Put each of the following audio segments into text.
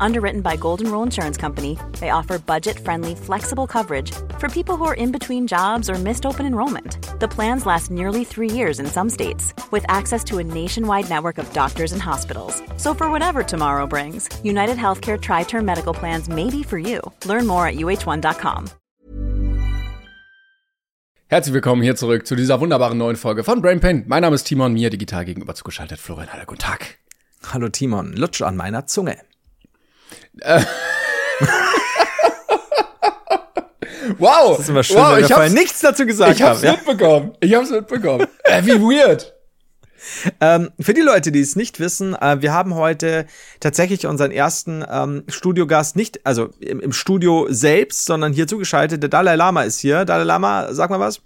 Underwritten by Golden Rule Insurance Company, they offer budget friendly, flexible coverage for people who are in between jobs or missed open enrollment. The plans last nearly three years in some states, with access to a nationwide network of doctors and hospitals. So, for whatever tomorrow brings, United Healthcare Tri Term Medical Plans may be for you. Learn more at uh1.com. Herzlich willkommen hier zurück zu dieser wunderbaren neuen Folge von Brain Pain. Mein Name ist Timon, mir digital gegenüber zugeschaltet Florian Haller. Guten Tag. Hallo Timon, lutsch an meiner Zunge. Wow! Das ist immer schön, wow, ich vorher hab's, nichts dazu gesagt ich hab's haben. Ja? mitbekommen. Ich hab's mitbekommen. äh, wie weird. Ähm, für die Leute, die es nicht wissen, äh, wir haben heute tatsächlich unseren ersten ähm, Studiogast nicht, also im, im Studio selbst, sondern hier zugeschaltet. Der Dalai Lama ist hier. Dalai Lama, sag mal was.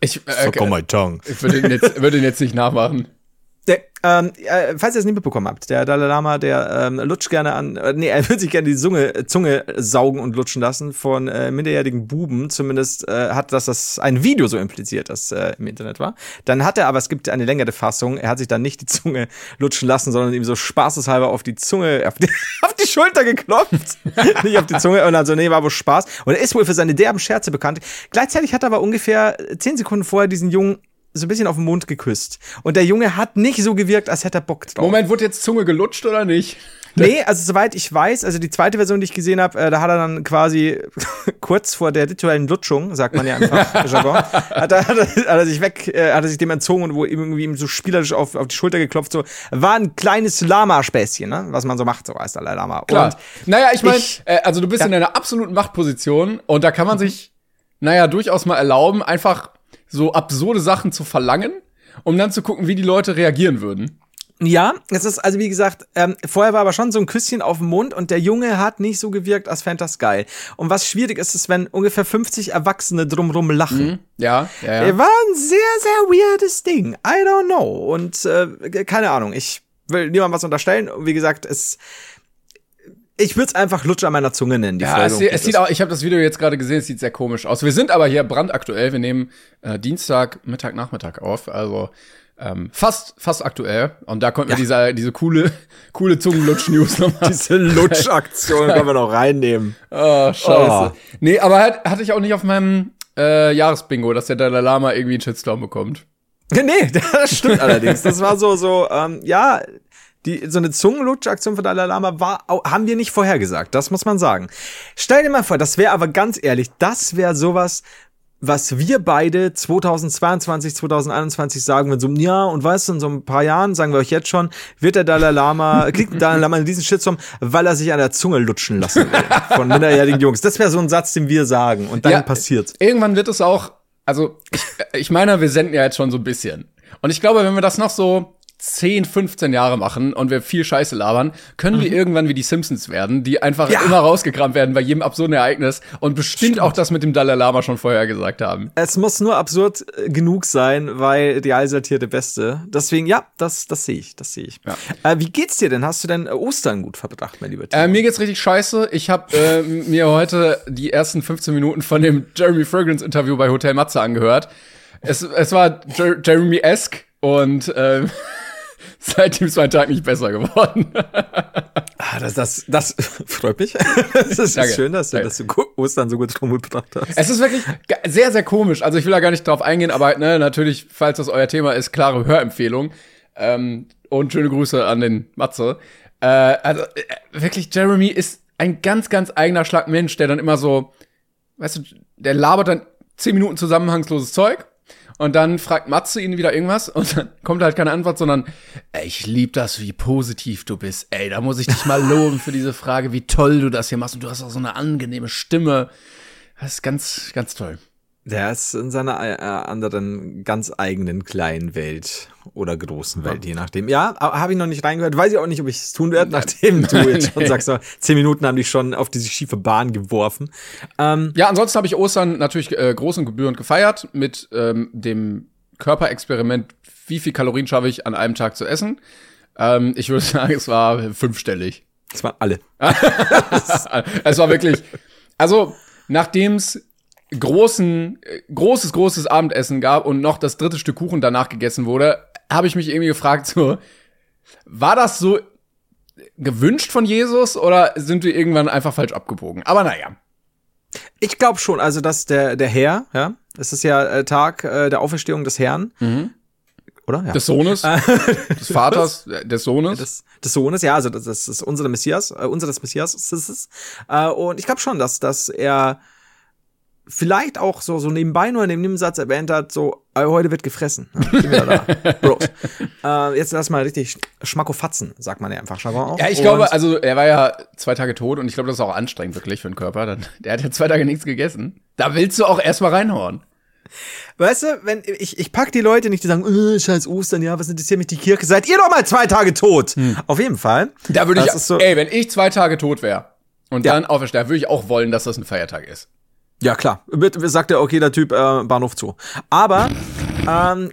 Ich, äh, my tongue. ich würde ihn, jetzt, würde ihn jetzt nicht nachmachen. Der, ähm, äh, falls ihr es nicht mitbekommen habt, der Dalai Lama, der ähm, lutscht gerne an, äh, nee, er würde sich gerne die Zunge, Zunge saugen und lutschen lassen von äh, minderjährigen Buben. Zumindest äh, hat das, das ein Video so impliziert, das äh, im Internet war. Dann hat er, aber es gibt eine längere Fassung, er hat sich dann nicht die Zunge lutschen lassen, sondern ihm so spaßeshalber auf die Zunge, auf die, auf die Schulter geklopft. nicht auf die Zunge und dann so, nee, war wohl Spaß. Und er ist wohl für seine derben Scherze bekannt. Gleichzeitig hat er aber ungefähr zehn Sekunden vorher diesen Jungen so ein bisschen auf den Mund geküsst. Und der Junge hat nicht so gewirkt, als hätte er Bock drauf. Moment, wurde jetzt Zunge gelutscht oder nicht? Nee, also soweit ich weiß, also die zweite Version, die ich gesehen habe, äh, da hat er dann quasi kurz vor der rituellen Lutschung, sagt man ja einfach, Jargon, hat er, hat, er, hat er sich weg, äh, hat er sich dem entzogen und wo ihm irgendwie ihm so spielerisch auf, auf die Schulter geklopft, so, war ein kleines Lama-Späßchen, ne? was man so macht, so heißt der Lama. Klar. Und naja, ich meine, äh, also du bist Ja. in einer absoluten Machtposition und da kann man sich, naja, durchaus mal erlauben, einfach so absurde Sachen zu verlangen, um dann zu gucken, wie die Leute reagieren würden. Ja, es ist, also wie gesagt, ähm, vorher war aber schon so ein Küsschen auf dem Mund und der Junge hat nicht so gewirkt, als fänd das geil. Und was schwierig ist, ist, wenn ungefähr 50 Erwachsene drumrum lachen. Ja, ja, ja. Er war ein sehr, sehr weirdes Ding. I don't know. Und äh, keine Ahnung, ich will niemandem was unterstellen. Und Wie gesagt, es. Ich würde es einfach Lutsch an meiner Zunge nennen, die Ja, Folge. es, sieht- es sieht auch, ich habe das Video jetzt gerade gesehen, es sieht sehr komisch aus. Wir sind aber hier brandaktuell, wir nehmen äh, Dienstag, Mittag, Nachmittag auf, also ähm, fast, fast aktuell. Und da konnten wir diese, diese coole, coole Zungenlutsch-News nochmal. Diese Lutschaktion können wir noch reinnehmen. Oh, scheiße. Oh. Nee, aber hat, hatte ich auch nicht auf meinem äh, Jahresbingo, dass der Dalai Lama irgendwie einen Shitstorm bekommt. Nee, das stimmt allerdings. Das war so, so, ähm, ja, die, so eine Zungenlutschaktion von Dalai Lama war, haben wir nicht vorhergesagt. Das muss man sagen. Stell dir mal vor, das wäre aber ganz ehrlich, das wäre sowas, was wir beide 2022, 2021 sagen würden, so, ja, und weißt du, in so ein paar Jahren, sagen wir euch jetzt schon, wird der Dalai Lama, kriegt der Dalai Lama diesen Shitstorm, weil er sich an der Zunge lutschen lassen will. Von minderjährigen Jungs. Das wäre so ein Satz, den wir sagen. Und dann Ja, passiert's. Irgendwann wird es auch, also ich, ich meine, wir senden ja jetzt schon so ein bisschen. Und ich glaube, wenn wir das noch so 10, 15 Jahre machen und wir viel Scheiße labern, können wir irgendwann wie die Simpsons werden, die einfach Mhm. Ja. immer rausgekramt werden bei jedem absurden Ereignis und bestimmt auch das mit dem Dalai Lama schon vorher gesagt haben. Es muss nur absurd äh, genug sein, weil die allsortierte Beste. Deswegen, ja, das, das sehe ich, das sehe ich. Ja. Äh, wie geht's dir denn? Hast du denn äh, Ostern gut verbracht, mein lieber Timo? Äh, mir geht's richtig scheiße. Ich habe äh, mir heute die ersten 15 Minuten von dem Jeremy Fragrance Interview bei Hotel Matze angehört. Es, es war Jer Jeremy-esque und ähm, seitdem ist mein Tag nicht besser geworden. ah, das, das, das freut mich. das ist Danke. schön, dass du, dass du Ostern so gut rumgebracht hast. Es ist wirklich sehr, sehr komisch. Also ich will da gar nicht drauf eingehen, aber ne, natürlich, falls das euer Thema ist, klare Hörempfehlung. Ähm, und schöne Grüße an den Matze. Äh, also äh, wirklich, Jeremy ist ein ganz, ganz eigener Schlag Mensch, der dann immer so, weißt du, der labert dann zehn Minuten zusammenhangsloses Zeug. Und dann fragt Matze ihn wieder irgendwas und dann kommt halt keine Antwort, sondern ey, ich lieb das, wie positiv du bist. Ey, da muss ich dich mal loben für diese Frage, wie toll du das hier machst. Und du hast auch so eine angenehme Stimme. Das ist ganz, ganz toll. Der ist in seiner äh, anderen ganz eigenen kleinen Welt oder großen Welt, je nachdem. Ja, habe ich noch nicht reingehört. Weiß ich auch nicht, ob ich es tun werde, nachdem du jetzt schon sagst, so, zehn Minuten haben dich schon auf diese schiefe Bahn geworfen. Ähm, Ja, ansonsten habe ich Ostern natürlich äh, groß und gebührend gefeiert mit ähm, dem Körperexperiment, wie viel Kalorien schaffe ich an einem Tag zu essen. Ähm, ich würde sagen, es war fünfstellig. das waren alle. es war wirklich, also nachdem es großen, großes, großes Abendessen gab und noch das dritte Stück Kuchen danach gegessen wurde, habe ich mich irgendwie gefragt, so, war das so gewünscht von Jesus oder sind wir irgendwann einfach falsch abgebogen? Aber naja. Ich glaube schon, also dass der, der Herr, ja, es ist ja äh, Tag äh, der Auferstehung des Herrn. Mhm. Oder? Ja. Des Sohnes, des Vaters, äh, des Sohnes. des, des Sohnes, ja, also das, das ist unser Messias, äh, unser des Messias ist es. Äh, und ich glaube schon, dass, dass er vielleicht auch so, so nebenbei nur in dem Nebensatz erwähnt hat, so, äh, heute wird gefressen. Ja, bin wieder da. Bros. Äh, jetzt lass mal richtig Schmackofatzen, sagt man ja einfach Jargon auch. Ja, ich glaube, also er war ja zwei Tage tot und ich glaube, das ist auch anstrengend wirklich für den Körper. Dann, der hat ja zwei Tage nichts gegessen. Da willst du auch erstmal reinhauen. Weißt du, wenn ich, ich pack die Leute nicht, die sagen, äh, scheiß Ostern, ja, was interessiert mich die Kirche? Seid ihr doch mal zwei Tage tot. Auf jeden Fall. Da würde ich, so- ey, wenn ich zwei Tage tot wäre und Ja. dann auferstehe, würde ich auch wollen, dass das ein Feiertag ist. Ja, klar. Wird, sagt der, okay, der Typ, äh, Bahnhof zu. Aber, ähm,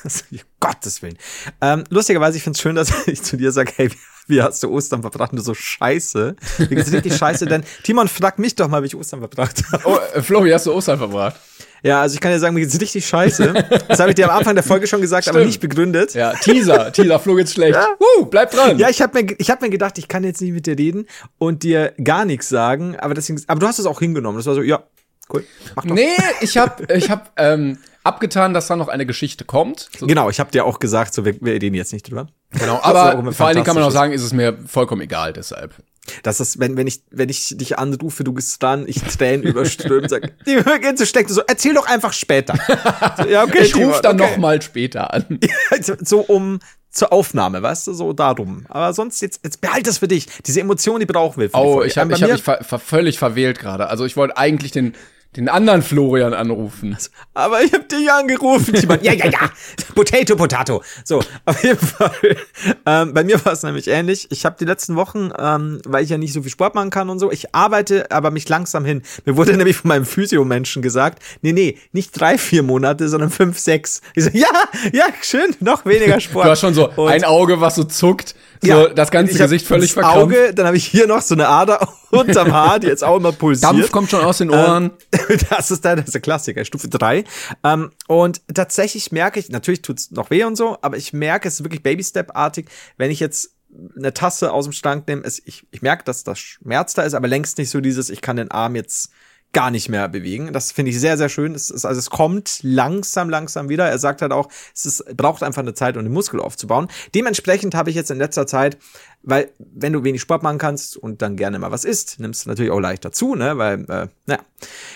Gottes Willen. Ähm, lustigerweise, ich find's schön, dass ich zu dir sage, hey, wie, wie hast du Ostern verbracht? Und du so scheiße. Mir geht's richtig scheiße, denn Timon, frag mich doch mal, wie ich Ostern verbracht habe. Oh, äh, Flo, wie hast du Ostern verbracht? Ja, also ich kann dir sagen, mir geht's richtig scheiße. Das habe ich dir am Anfang der Folge schon gesagt, aber Stimmt. nicht begründet. Ja, Teaser, Teaser, Flo geht's schlecht. Ja. Uh, bleib dran. Ja, ich habe mir, ich hab mir gedacht, ich kann jetzt nicht mit dir reden und dir gar nichts sagen, aber deswegen, aber du hast es auch hingenommen. Das war so, ja, cool, mach doch. Nee, ich hab, ich hab ähm, abgetan, dass da noch eine Geschichte kommt. So, Genau, ich habe dir auch gesagt, so wir, wir reden jetzt nicht drüber. genau, aber vor allen Dingen kann man auch sagen, ist es mir vollkommen egal deshalb. Das ist, wenn, wenn ich, wenn ich dich anrufe, du bist dann, ich Tränen überströmt, sag, die geht so schlecht, so, erzähl doch einfach später. So, ja, okay, Ich rufe dann okay. noch mal später an. So um, zur Aufnahme, weißt du, so darum. Aber sonst jetzt, jetzt behalt das für dich. Diese Emotion, die brauchen wir. Für Oh, ich habe ich hab ver ver völlig verwählt gerade. Also ich wollte eigentlich den, den anderen Florian anrufen. Aber ich hab dich angerufen. Ich mein, ja, ja, ja. Potato, Potato. So, auf jeden Fall. Ähm, bei mir war es nämlich ähnlich. Ich habe die letzten Wochen, ähm, weil ich ja nicht so viel Sport machen kann und so, ich arbeite aber mich langsam hin. Mir wurde nämlich von meinem Physiomenschen gesagt, nee, nee, nicht drei, vier Monate, sondern fünf, sechs. Ich so, ja, ja, schön, noch weniger Sport. Du hast schon so Und- ein Auge, was so zuckt, so Ja, das ganze Gesicht völlig verkrampft. Auge, dann habe ich hier noch so eine Ader unterm Haar, die jetzt auch immer pulsiert. Dampf kommt schon aus den Ohren. Das ist dann das ist der Klassiker, Stufe 3. Ähm, und tatsächlich merke ich, natürlich tut's noch weh und so, aber ich merke, es ist wirklich Baby-Step-artig, wenn ich jetzt eine Tasse aus dem Schrank nehme, es, ich, ich merke, dass das Schmerz da ist, aber längst nicht so dieses, ich kann den Arm jetzt gar nicht mehr bewegen. Das finde ich sehr, sehr schön. Es ist, also es kommt langsam, langsam wieder. Er sagt halt auch, es ist, braucht einfach eine Zeit, um den Muskel aufzubauen. Dementsprechend habe ich jetzt in letzter Zeit, weil wenn du wenig Sport machen kannst und dann gerne mal was isst, nimmst du natürlich auch leichter zu, ne? Weil, äh, naja,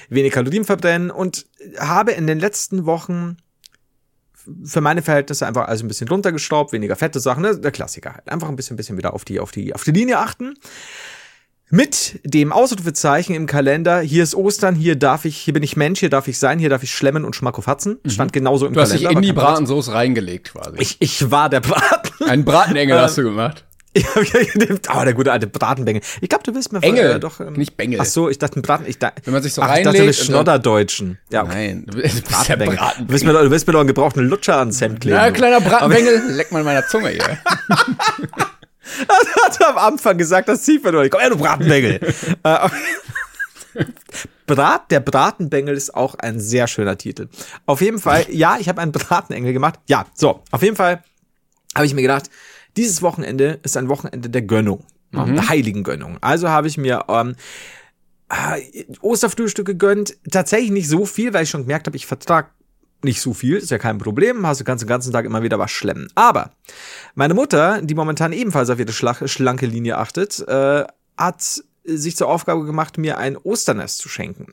wenig Kalorien verbrennen und habe in den letzten Wochen für meine Verhältnisse einfach also ein bisschen runtergeschraubt, weniger fette Sachen, ne? der Klassiker halt. Einfach ein bisschen, bisschen wieder auf die, auf die, auf die Linie achten. Mit dem Ausrufezeichen im Kalender, hier ist Ostern, hier darf ich, hier bin ich Mensch, hier darf ich sein, hier darf ich schlemmen und schmackofatzen. Stand genauso im Mhm. Du hast Kalender. dich in die. Bratensoße reingelegt quasi. Ich, ich war der Braten. Einen Bratenengel hast du gemacht. Ich hab ja gedacht, oh, der gute alte Bratenbengel. Ich glaube, du willst mir Engel, äh, doch. Ähm, nicht Bengel. Ach so, ich dachte ein Braten. Ich da, Wenn man sich so ach, ich dachte, reinlegt wir Schnodderdeutschen. Ja, okay. Nein, du bist Bratenbengel. Braten. Du willst mir, doch- du willst mir doch einen gebrauchten Lutscher ans Hemd kleben. Ja, du. kleiner Bratenbengel, leck mal in meiner Zunge hier. hat er am Anfang gesagt, das zieht man durch. Komm her, du Bratenbengel. Äh, Brat, der Bratenbengel ist auch ein sehr schöner Titel. Auf jeden Fall, ja, ich habe einen Bratenengel gemacht. Ja, so, auf jeden Fall habe ich mir gedacht, dieses Wochenende ist ein Wochenende der Gönnung, ja, der heiligen Gönnung. Also habe ich mir ähm, äh, Osterfrühstück gegönnt. Tatsächlich nicht so viel, weil ich schon gemerkt habe, ich vertrag nicht so viel, ist ja kein Problem, hast du kannst den ganzen Tag immer wieder was schlemmen. Aber meine Mutter, die momentan ebenfalls auf ihre schlanke Linie achtet, äh, hat sich zur Aufgabe gemacht, mir ein Osternest zu schenken.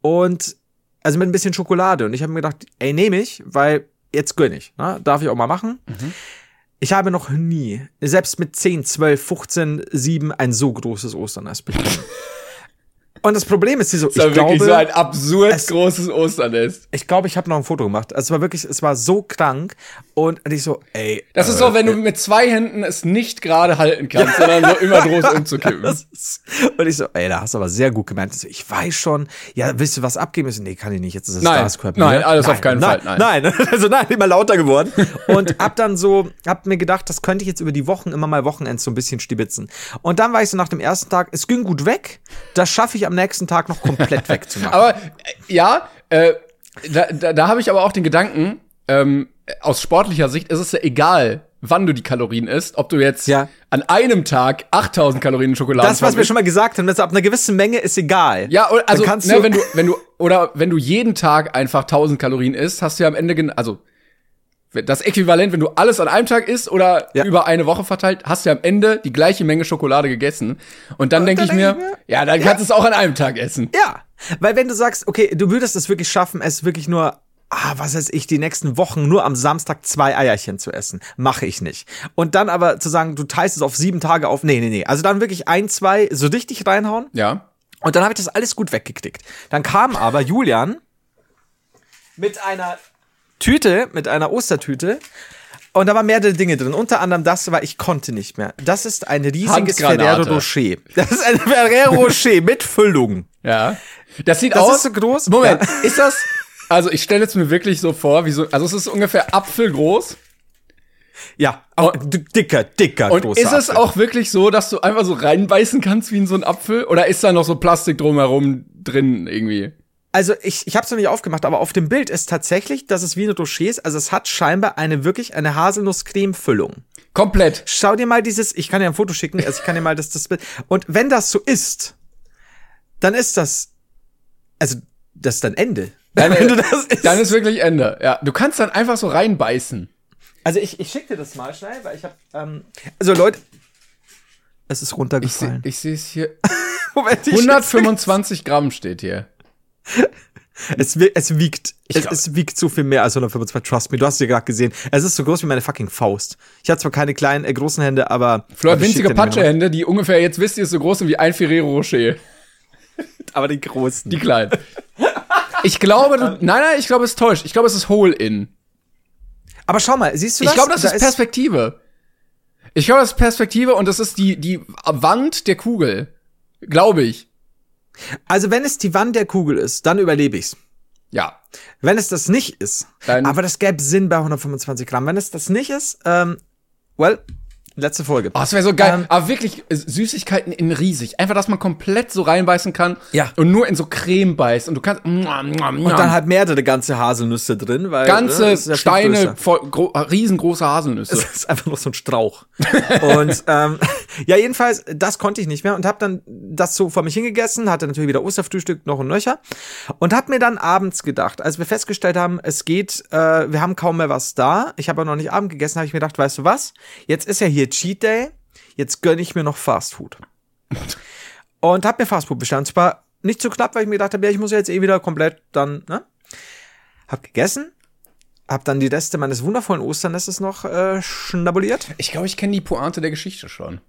Und also mit ein bisschen Schokolade. Und ich habe mir gedacht, ey, nehme ich, weil jetzt gönn ich. Ne? Darf ich auch mal machen. Ich habe noch nie, selbst mit 10, 12, 15, 7, ein so großes Osternest bekommen. Und das Problem ist, die so, Das war ich wirklich glaube, so ein absurd es- großes Osternest. ich glaube, ich habe noch ein Foto gemacht. Also es war wirklich, es war so krank und ich so, ey. Das ist so, wenn du mit zwei Händen es nicht gerade halten kannst, sondern so immer groß umzukippen. Ist, und ich so, ey, da hast du aber sehr gut gemeint. Ich, so, ich weiß schon, ja, willst du was abgeben? Ich so, nee, kann ich nicht, jetzt ist es Nein, Starscrap. nein, alles auf keinen nein, Fall, Nein, nein, also nein, immer lauter geworden. Und hab dann so, hab mir gedacht, das könnte ich jetzt über die Wochen immer mal Wochenends so ein bisschen stibitzen. Und dann war ich so nach dem ersten Tag, es ging gut weg, das schaffe ich am am nächsten Tag noch komplett wegzumachen. Aber äh, ja, äh, da, da, da habe ich aber auch den Gedanken, ähm, aus sportlicher Sicht ist es ja egal, wann du die Kalorien isst, ob du jetzt Ja. an einem Tag 8000 Kalorien Schokolade das, was wir schon mal gesagt haben, dass ab einer gewissen Menge ist egal. Ja, oder, also, ne, du- wenn du, wenn du, oder wenn du jeden Tag einfach 1000 Kalorien isst, hast du ja am Ende, also, das Äquivalent, wenn du alles an einem Tag isst oder Ja. über eine Woche verteilt, hast du ja am Ende die gleiche Menge Schokolade gegessen. Und dann denke ich denk ich mir, ja, dann kannst du es auch an einem Tag essen. Ja, weil wenn du sagst, okay, du würdest es wirklich schaffen, es wirklich nur, ah, was weiß ich, die nächsten Wochen nur am Samstag zwei Eierchen zu essen, mache ich nicht. Und dann aber zu sagen, du teilst es auf sieben Tage auf, nee, nee, nee. Also dann wirklich ein, zwei so richtig reinhauen Ja. und dann habe ich das alles gut weggeklickt. Dann kam aber Julian mit einer Tüte, mit einer Ostertüte. Und da waren mehrere Dinge drin. Unter anderem das, weil ich konnte nicht mehr. Das ist ein riesiges. Ferrero Rocher. Das ist ein Ferrero Rocher mit Füllung. Ja. Das sieht Das aus. ist so groß. Moment, Ja. ist das, also ich stelle es mir wirklich so vor, wie so, also es ist ungefähr apfelgroß. Ja, auch dicker, dicker, Und großer ist es Apfel. auch wirklich so, dass du einfach so reinbeißen kannst wie in so ein Apfel? Oder ist da noch so Plastik drumherum drin irgendwie? Also ich, ich habe es noch nicht aufgemacht, aber auf dem Bild ist tatsächlich, dass es wie eine Rocher ist. Also es hat scheinbar eine wirklich eine Haselnuss-Creme-Füllung. Komplett. Schau dir mal dieses, ich kann dir ein Foto schicken, also ich kann dir mal das, das Bild. Und wenn das so ist, dann ist das, also das ist dann Ende. Dann, wenn du das isst. dann ist wirklich Ende. Ja, du kannst dann einfach so reinbeißen. also ich, ich schicke dir das mal schnell, weil ich habe, ähm, also Leute, es ist runtergefallen. ich sehe es hier. Moment, ich 125 Gramm steht hier. Es, es wiegt, es, es wiegt so viel mehr als 125, trust me. Du hast es ja gerade gesehen. Es ist so groß wie meine fucking Faust. Ich habe zwar keine kleinen, äh, großen Hände, aber. Flo hat aber ich winzige. Patschehände, die ungefähr, jetzt wisst ihr, so groß sind wie ein Ferrero Rocher. Aber die großen. Die kleinen. Ich glaube, du, nein, nein, ich glaube, es täuscht. Ich glaube, es ist Hole-In. aber schau mal, siehst du Ich das? glaube, das Da ist Perspektive. Ich glaube, das ist Perspektive und das ist die, die Wand der Kugel. Glaube ich. Also wenn es die Wand der Kugel ist, dann überlebe ich's. Ja. Wenn es das nicht ist, Dann- aber das gäbe Sinn bei 125 Gramm. Wenn es das nicht ist, ähm, well, letzte Folge. Oh, das wäre so geil. Ähm, Aber wirklich äh, Süßigkeiten in riesig. Einfach, dass man komplett so reinbeißen kann. Ja. Und nur in so Creme beißt. Und du kannst. Und Und dann halt mehrere ganze Haselnüsse drin, weil ganze ne, ja Steine, voll, gro riesengroße Haselnüsse. Das ist einfach nur so ein Strauch. und ähm, ja, jedenfalls, das konnte ich nicht mehr und habe dann das so vor mich hingegessen, hatte natürlich wieder Osterfrühstück noch und nöcher und habe mir dann abends gedacht, als wir festgestellt haben, es geht, äh, wir haben kaum mehr was da, ich habe aber noch nicht Abend gegessen, habe ich mir gedacht, weißt du was, jetzt ist ja hier Cheat Day, jetzt gönne ich mir noch Fast Food. und habe mir Fast Food bestellt und zwar nicht zu knapp, weil ich mir gedacht habe, ja, ich muss ja jetzt eh wieder komplett dann, ne? Hab gegessen, hab dann die Reste meines wundervollen Osternesses noch äh, schnabuliert. Ich glaube, ich kenne die Pointe der Geschichte schon.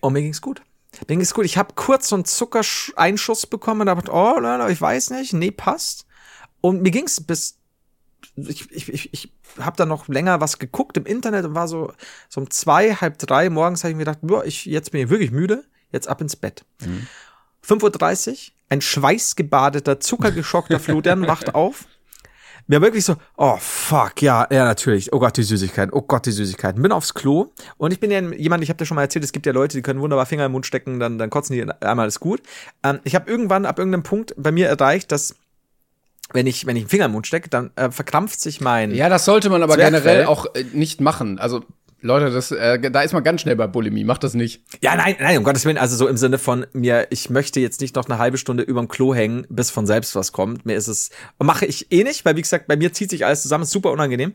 Und mir ging's gut. Mir ging's gut. Ich habe kurz so einen Zuckereinschuss bekommen und dachte, oh, nein, nein, ich weiß nicht, nee, passt. Und mir ging's bis ich, ich, ich, ich habe dann noch länger was geguckt im Internet und war so, so um zwei, halb drei morgens habe ich mir gedacht, boah, ich, jetzt bin ich wirklich müde, jetzt ab ins Bett. 5.30 Uhr, ein schweißgebadeter, zuckergeschockter Florian wacht auf. Mir wirklich so, oh fuck, ja, ja, natürlich. Oh Gott, die Süßigkeiten, oh Gott, die Süßigkeiten. Bin aufs Klo und ich bin ja jemand, ich habe dir schon mal erzählt, es gibt ja Leute, die können wunderbar Finger im Mund stecken, dann, dann kotzen die einmal ist gut. Ähm, ich habe irgendwann ab irgendeinem Punkt bei mir erreicht, dass wenn ich, wenn ich einen Finger im Mund stecke, dann äh, verkrampft sich mein. Ja, das sollte man aber Zwerchfell. generell auch äh, nicht machen. Also, Leute, das, äh, da ist man ganz schnell bei Bulimie. Macht das nicht. Ja, nein, nein, um Gottes Willen, also so im Sinne von mir, ich möchte jetzt nicht noch eine halbe Stunde überm Klo hängen, bis von selbst was kommt. Mir ist es, mache ich eh nicht, weil wie gesagt, bei mir zieht sich alles zusammen, ist super unangenehm.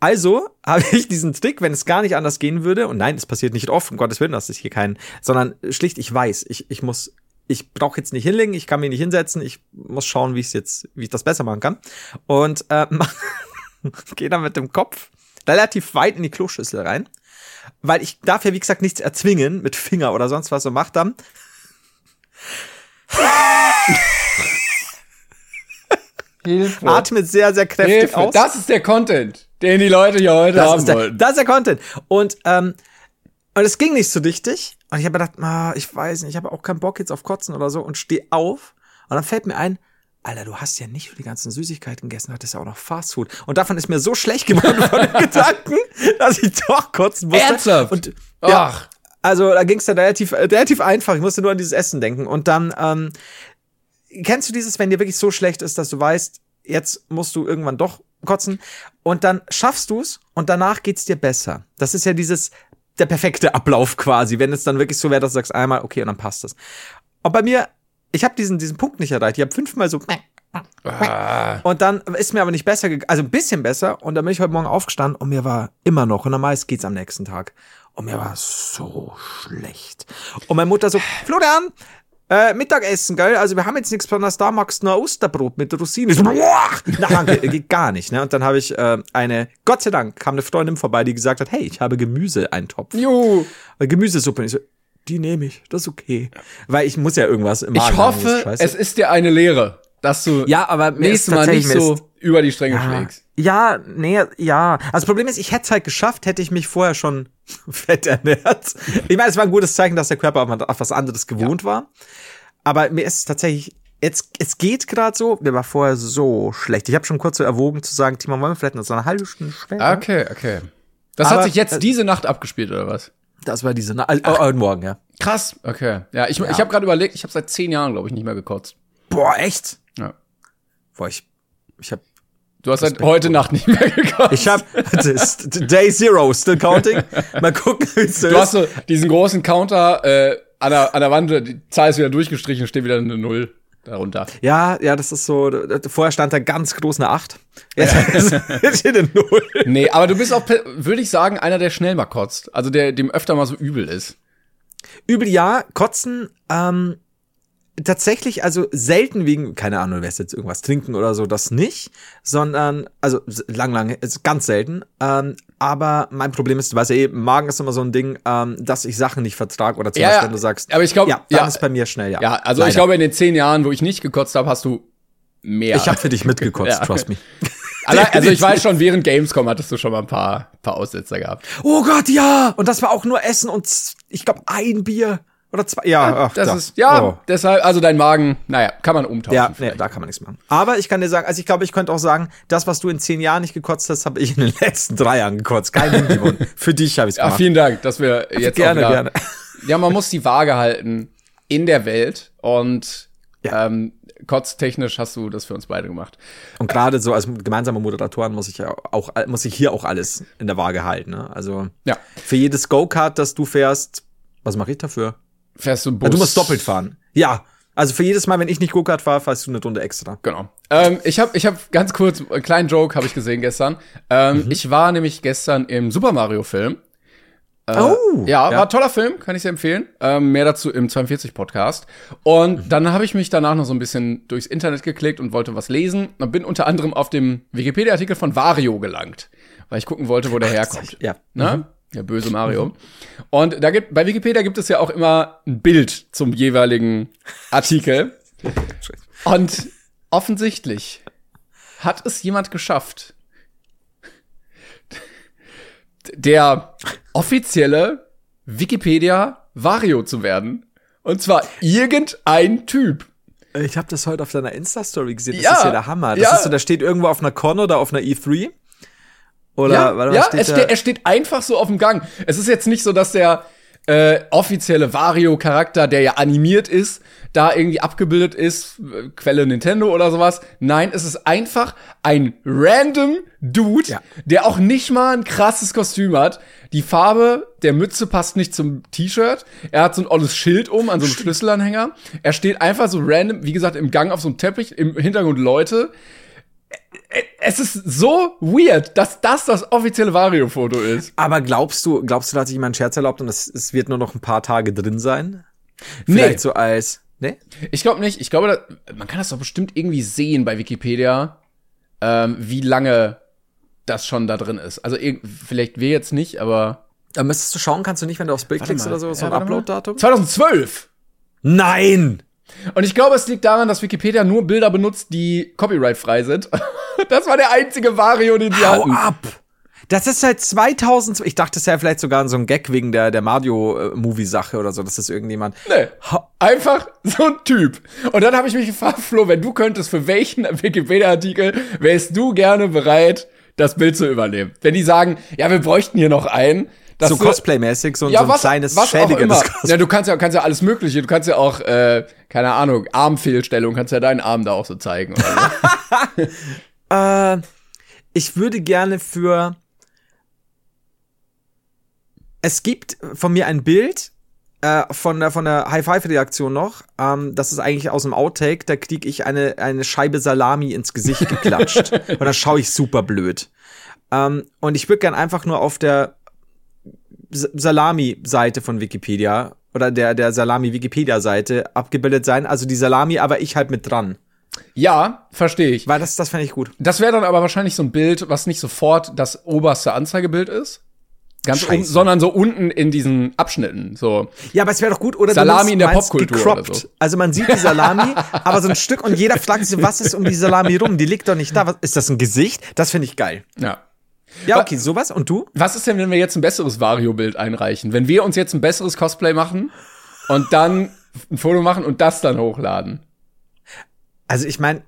Also habe ich diesen Trick, wenn es gar nicht anders gehen würde, und nein, es passiert nicht oft, um Gottes Willen, das ist hier kein, sondern schlicht, ich weiß, ich, ich muss, ich brauche jetzt nicht hinlegen, ich kann mich nicht hinsetzen, ich muss schauen, wie ich jetzt, wie ich das besser machen kann. Und äh, gehe dann mit dem Kopf relativ weit in die Kloschüssel rein weil ich darf ja, wie gesagt, nichts erzwingen mit Finger oder sonst was und mach dann. Hilfe. Atmet sehr, sehr kräftig Hilfe. aus. Das ist der Content, den die Leute hier heute das, haben der, wollten. das ist der Content. Und, ähm, und es ging nicht so richtig. Und ich habe gedacht, ah, ich weiß nicht, ich habe auch keinen Bock jetzt auf Kotzen oder so und stehe auf. Und dann fällt mir ein, Alter, du hast ja nicht nur die ganzen Süßigkeiten gegessen, du hattest ja auch noch Fastfood. Und davon ist mir so schlecht geworden von den Gedanken, dass ich doch kotzen musste. Ernsthaft? Und, ja, Ach. Also da ging es dann relativ, relativ einfach. Ich musste nur an dieses Essen denken. Und dann, ähm, kennst du dieses, wenn dir wirklich so schlecht ist, dass du weißt, jetzt musst du irgendwann doch kotzen und dann schaffst du es und danach geht's dir besser. Das ist ja dieses der perfekte Ablauf quasi, wenn es dann wirklich so wäre, dass du sagst einmal okay und dann passt es. Und bei mir, ich habe diesen diesen Punkt nicht erreicht. Ich habe fünfmal so Ah. und dann ist mir aber nicht besser, also ein bisschen besser. Und dann bin ich heute Morgen aufgestanden und mir war immer noch, und normalerweise geht's am nächsten Tag. Und mir war so schlecht. Und meine Mutter so, Florian, äh, Mittagessen, gell? Also wir haben jetzt nichts besonders da, magst du nur Osterbrot mit Rosinen? So, boah, na, danke, geht gar nicht, ne? Und dann habe ich äh, eine, Gott sei Dank, kam eine Freundin vorbei, die gesagt hat, hey, ich habe Gemüse-Eintopf. Juhu. Äh, Gemüsesuppe. Und ich so, die nehme ich, das ist okay. Weil ich muss ja irgendwas im Magen Ich haben, hoffe, scheiße. es ist dir eine Lehre, dass du Ja, aber nächstes Mal nicht so über die Stränge schlägst. Ja, nee, ja. Also das Problem ist, ich hätte es halt geschafft, hätte ich mich vorher schon fett ernährt. Ich meine, es war ein gutes Zeichen, dass der Körper auf was anderes gewohnt war. Aber mir ist es tatsächlich, jetzt, es geht gerade so, mir war vorher so schlecht. Ich habe schon kurz so erwogen zu sagen, Timon, wollen wir vielleicht noch so eine halbe Stunde später? Okay, okay. Das Aber- hat sich jetzt diese Nacht abgespielt, oder was? Das war diese, Na äh, äh, heute Morgen, ja. Krass. Okay. Ja, ich, ich habe gerade überlegt, ich habe seit zehn Jahren, glaube ich, nicht mehr gekotzt. Boah, echt? Ja. Boah, ich, ich hab, Du hast seit heute Nacht nicht mehr gekotzt. ich hab, das ist Day Zero, still counting. Mal gucken, wie es du hast so diesen großen Counter äh, an, der, an der Wand, die Zahl ist wieder durchgestrichen, steht wieder eine Null darunter. Ja, ja, das ist so. Vorher stand da ganz groß eine 8. Jetzt, jetzt steht eine 0. Nee, aber du bist auch, würde ich sagen, einer, der schnell mal kotzt. Also der dem öfter mal so übel ist. Übel ja, kotzen, ähm, tatsächlich, also selten wegen, keine Ahnung, du wirst jetzt irgendwas trinken oder so, das nicht, sondern, also lang, lang, ist ganz selten. Ähm, aber mein Problem ist, du weißt ja eh, Magen ist immer so ein Ding, ähm, dass ich Sachen nicht vertrag oder zum Ja, ja, wenn du sagst, aber ich glaub, ja, dann ja, ist bei mir schnell, ja. Ja, also ich Leider. glaube, in den zehn Jahren, wo ich nicht gekotzt habe, hast du mehr. ich habe für dich mitgekotzt, Ja. trust me. Also ich weiß schon, während Gamescom hattest du schon mal ein paar, paar Aussetzer gehabt. Oh Gott, ja! Und das war auch nur Essen und ich glaube ein Bier oder zwei. Ja, ach, Das da. ist, ja, Oh. deshalb, also dein Magen, naja, kann man umtauschen. Ja, nee, da kann man nichts machen. Aber ich kann dir sagen, also ich glaube, ich könnte auch sagen, das, was du in zehn Jahren nicht gekotzt hast, habe ich in den letzten drei Jahren gekotzt. Kein Hintergrund. Für dich habe ich es Ja, gemacht. vielen Dank, dass wir jetzt Gerne, wieder, gerne. Ja, man muss die Waage halten in der Welt und Ja. ähm, kotztechnisch hast du das für uns beide gemacht. Und gerade so als gemeinsame Moderatoren muss ich ja auch, muss ich hier auch alles in der Waage halten. Ne? Also Ja. für jedes Go-Kart, das du fährst, was mache ich dafür? Fährst du Bus? Ja, du musst doppelt fahren. Ja. Also für jedes Mal, wenn ich nicht Go-Kart fahre, fährst du eine Runde extra. Genau. Ähm, ich habe ich hab ganz kurz einen kleinen Joke habe ich gesehen gestern. Ähm, Ich war nämlich gestern im Super Mario Film. Äh, Oh, ja, ja. war ein toller Film, kann ich sehr empfehlen. Ähm, mehr dazu im 42 Podcast. Und dann habe ich mich danach noch so ein bisschen durchs Internet geklickt und wollte was lesen und bin unter anderem auf dem Wikipedia-Artikel von Wario gelangt, weil ich gucken wollte, wo der herkommt. Ja. Ne? Der böse Mario. Und da gibt, bei Wikipedia gibt es ja auch immer ein Bild zum jeweiligen Artikel. Und offensichtlich hat es jemand geschafft, der offizielle Wikipedia Vario zu werden. Und zwar irgendein Typ. Ich habe das heute auf deiner Insta-Story gesehen. Das Ja, ist ja der Hammer. Das ja. ist so, da steht irgendwo auf einer Con oder auf einer E3. Oder, ja, warte ja steht es steht, er steht einfach so auf dem Gang. Es ist jetzt nicht so, dass der äh, offizielle Vario-Charakter, der ja animiert ist, da irgendwie abgebildet ist, äh, Quelle Nintendo oder sowas. Nein, es ist einfach ein random Dude, Ja. der auch nicht mal ein krasses Kostüm hat. Die Farbe der Mütze passt nicht zum T-Shirt. Er hat so ein olles Schild um an so einem Schlüsselanhänger. Er steht einfach so random, wie gesagt, im Gang auf so einem Teppich, im Hintergrund Leute es ist so weird, dass das das offizielle Vario-Foto ist. Aber glaubst du, glaubst du, da hat sich jemand einen Scherz erlaubt und es, es wird nur noch ein paar Tage drin sein? Nee. Vielleicht so als, ne? Ich glaube nicht. Ich glaube, da, man kann das doch bestimmt irgendwie sehen bei Wikipedia, ähm, wie lange das schon da drin ist. Also vielleicht wir jetzt nicht, aber Da müsstest du schauen, kannst du nicht, wenn du aufs Bild klickst mal. oder so, so ein. Upload-Datum? 2012. Nein! Und ich glaube, es liegt daran, dass Wikipedia nur Bilder benutzt, die copyright-frei sind. das war der einzige Vario, den sie Hau hatten. ab! Das ist seit 2000, ich dachte, es wäre vielleicht sogar so ein Gag wegen der, der Mario-Movie-Sache oder so, dass das irgendjemand. Nee. Einfach so ein Typ. Und dann habe ich mich gefragt, Flo, wenn du könntest, für welchen Wikipedia-Artikel wärst du gerne bereit, das Bild zu übernehmen? Wenn die sagen, ja, wir bräuchten hier noch einen, dass so Cosplay-mäßig, so, ja, so ein was, kleines, was schäbiges Cosplay. Ja, du kannst ja, kannst ja alles Mögliche. Du kannst ja auch, äh, keine Ahnung, Armfehlstellung, kannst ja deinen Arm da auch so zeigen. So. Äh, ich würde gerne für. Es gibt von mir ein Bild äh, von der, von der High-Five-Reaktion noch. Ähm, das ist eigentlich aus dem Outtake. Da krieg ich eine, eine Scheibe Salami ins Gesicht geklatscht. und dann schaue ich super blöd. Ähm, und ich würde gern einfach nur auf der Salami-Seite von Wikipedia oder der, der Salami-Wikipedia-Seite abgebildet sein. Also die Salami, aber ich halt mit dran. ja, verstehe ich. Weil das, das fände ich gut. Das wäre dann aber wahrscheinlich so ein Bild, was nicht sofort das oberste Anzeigebild ist. Ganz oben, sondern so unten in diesen Abschnitten. So. Ja, aber es wäre doch gut, oder Salami in der Popkultur gecroppt. oder so. Also man sieht die Salami, aber so ein Stück und jeder fragt sich, was ist um die Salami rum? Die liegt doch nicht da. Was, ist das ein Gesicht? Das finde ich geil. Ja. Ja, okay, sowas. Und du? Was ist denn, wenn wir jetzt ein besseres Vario-Bild einreichen? Wenn wir uns jetzt ein besseres Cosplay machen und dann ein Foto machen und das dann hochladen. Also ich meine,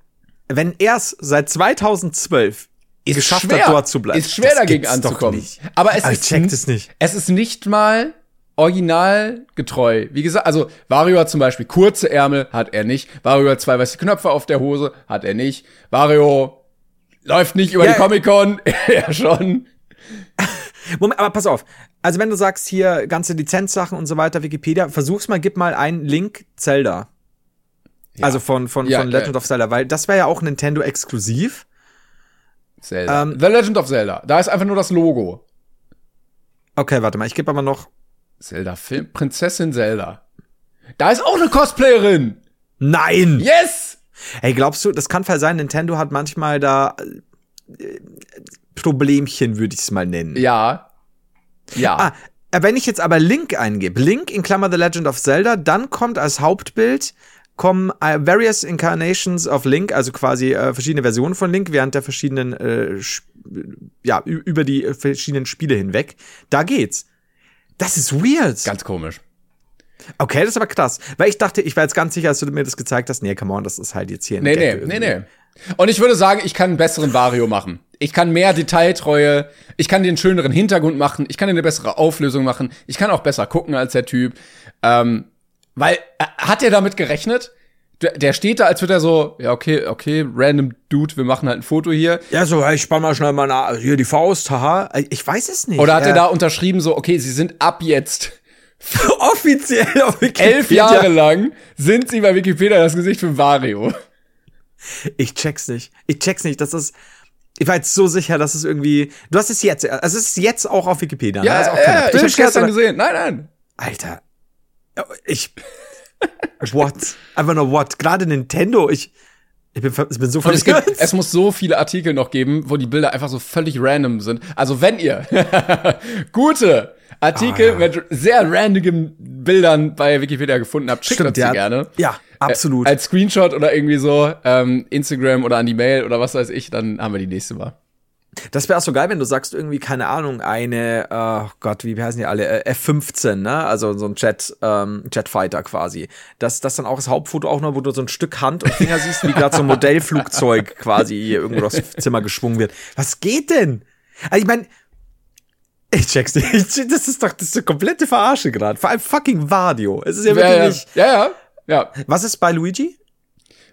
wenn er es seit 2012 geschafft schwer. hat, dort zu bleiben. Ist schwer das dagegen anzukommen. nicht. Aber es Aber ist ich check n- das nicht. Es ist nicht mal originalgetreu. Wie gesagt, also Vario hat zum Beispiel kurze Ärmel, hat er nicht. Vario hat zwei weiße Knöpfe auf der Hose, hat er nicht. Vario läuft nicht über Ja, die Comic-Con, er schon. Moment, aber pass auf. Also wenn du sagst hier ganze Lizenzsachen und so weiter, Wikipedia, versuch's mal, gib mal einen Link Zelda. Also von, von, Ja, von Legend äh, of Zelda, weil das wäre ja auch Nintendo exklusiv. Zelda. Ähm, The Legend of Zelda. Da ist einfach nur das Logo. Okay, warte mal, ich gebe aber noch. Zelda Film, Prinzessin Zelda. Da ist auch eine Cosplayerin. Nein! Yes! Ey, glaubst du, das kann voll sein, Nintendo hat manchmal da äh, Problemchen, würde ich es mal nennen. Ja. Ja. Ah, äh, wenn ich jetzt aber Link eingebe, Link in Klammer The Legend of Zelda, dann kommt als Hauptbild kommen äh, various incarnations of Link, also quasi äh, verschiedene Versionen von Link während der verschiedenen äh, ja, über die äh, verschiedenen Spiele hinweg. Da geht's. Das ist weird. Ganz komisch. Okay, das ist aber krass. Weil ich dachte, ich war jetzt ganz sicher, als du mir das gezeigt hast, nee, come on, das ist halt jetzt hier ein Nee, Gag nee, nee, irgendwie. nee. Und ich würde sagen, ich kann einen besseren Vario machen. Ich kann mehr Detailtreue, ich kann den schöneren Hintergrund machen, ich kann eine bessere Auflösung machen, ich kann auch besser gucken als der Typ. Ähm, weil, äh, hat er damit gerechnet? Der, der steht da, als würde er so, ja, okay, okay, random Dude, wir machen halt ein Foto hier. Ja, so, hey, ich spann mal schnell mal nach, hier die Faust, haha. Ich weiß es nicht. Oder hat Äh, er da unterschrieben so, okay, sie sind ab jetzt offiziell auf Wikipedia. elf Jahre lang, sind sie bei Wikipedia das Gesicht für Vario. Ich check's nicht. Ich check's nicht. Das ist. Ich war jetzt so sicher, dass es irgendwie. Du hast es jetzt. Also es ist jetzt auch auf Wikipedia. ne? Ja, Also auch ja, keine ich hab's gestern sondern- gesehen. Nein, nein. Alter. Ich. what? Einfach nur what? Gerade Nintendo. Ich. Ich bin, ich bin so Und es, gibt, es muss so viele Artikel noch geben, wo die Bilder einfach so völlig random sind. Also wenn ihr gute Artikel Ah, mit sehr randomen Bildern bei Wikipedia gefunden habt, schickt uns die ja. gerne. Ja, absolut. Äh, als Screenshot oder irgendwie so, ähm, Instagram oder an die Mail oder was weiß ich, dann haben wir die nächste Mal. Das wäre auch so geil, wenn du sagst, irgendwie, keine Ahnung, eine, oh Gott, wie heißen die alle? Äh, F15, ne? Also so ein Jet, ähm, Jetfighter quasi. Das, das dann auch das Hauptfoto auch noch, wo du so ein Stück Hand und Finger siehst, wie gerade so ein Modellflugzeug quasi hier irgendwo durchs Zimmer geschwungen wird. Was geht denn? Also ich meine, ich check's nicht. Ich- Das ist doch das ist eine komplette Verarsche gerade. Vor allem fucking Vadio. Es ist ja Ja, wirklich ja, nicht. ja, ja, ja. Was ist bei Luigi?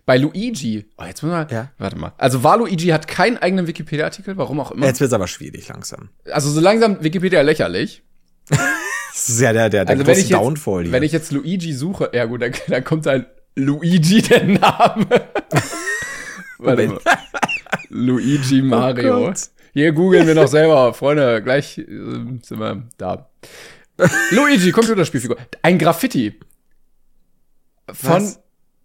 Bei Luigi, oh, jetzt muss man, Ja. warte mal. Also war Luigi hat keinen eigenen Wikipedia-Artikel, warum auch immer. Jetzt wird's aber schwierig langsam. Also so langsam Wikipedia lächerlich. Das ist ja der, der, der Also wenn große ich, jetzt, Downfall hier. wenn ich jetzt Luigi suche, ja gut, dann, dann kommt halt Luigi der Name. Warte mal. Luigi Mario. Oh. Hier googeln wir noch selber, Freunde, gleich äh, sind wir da. Luigi, Computerspielfigur. Ein Graffiti von Was?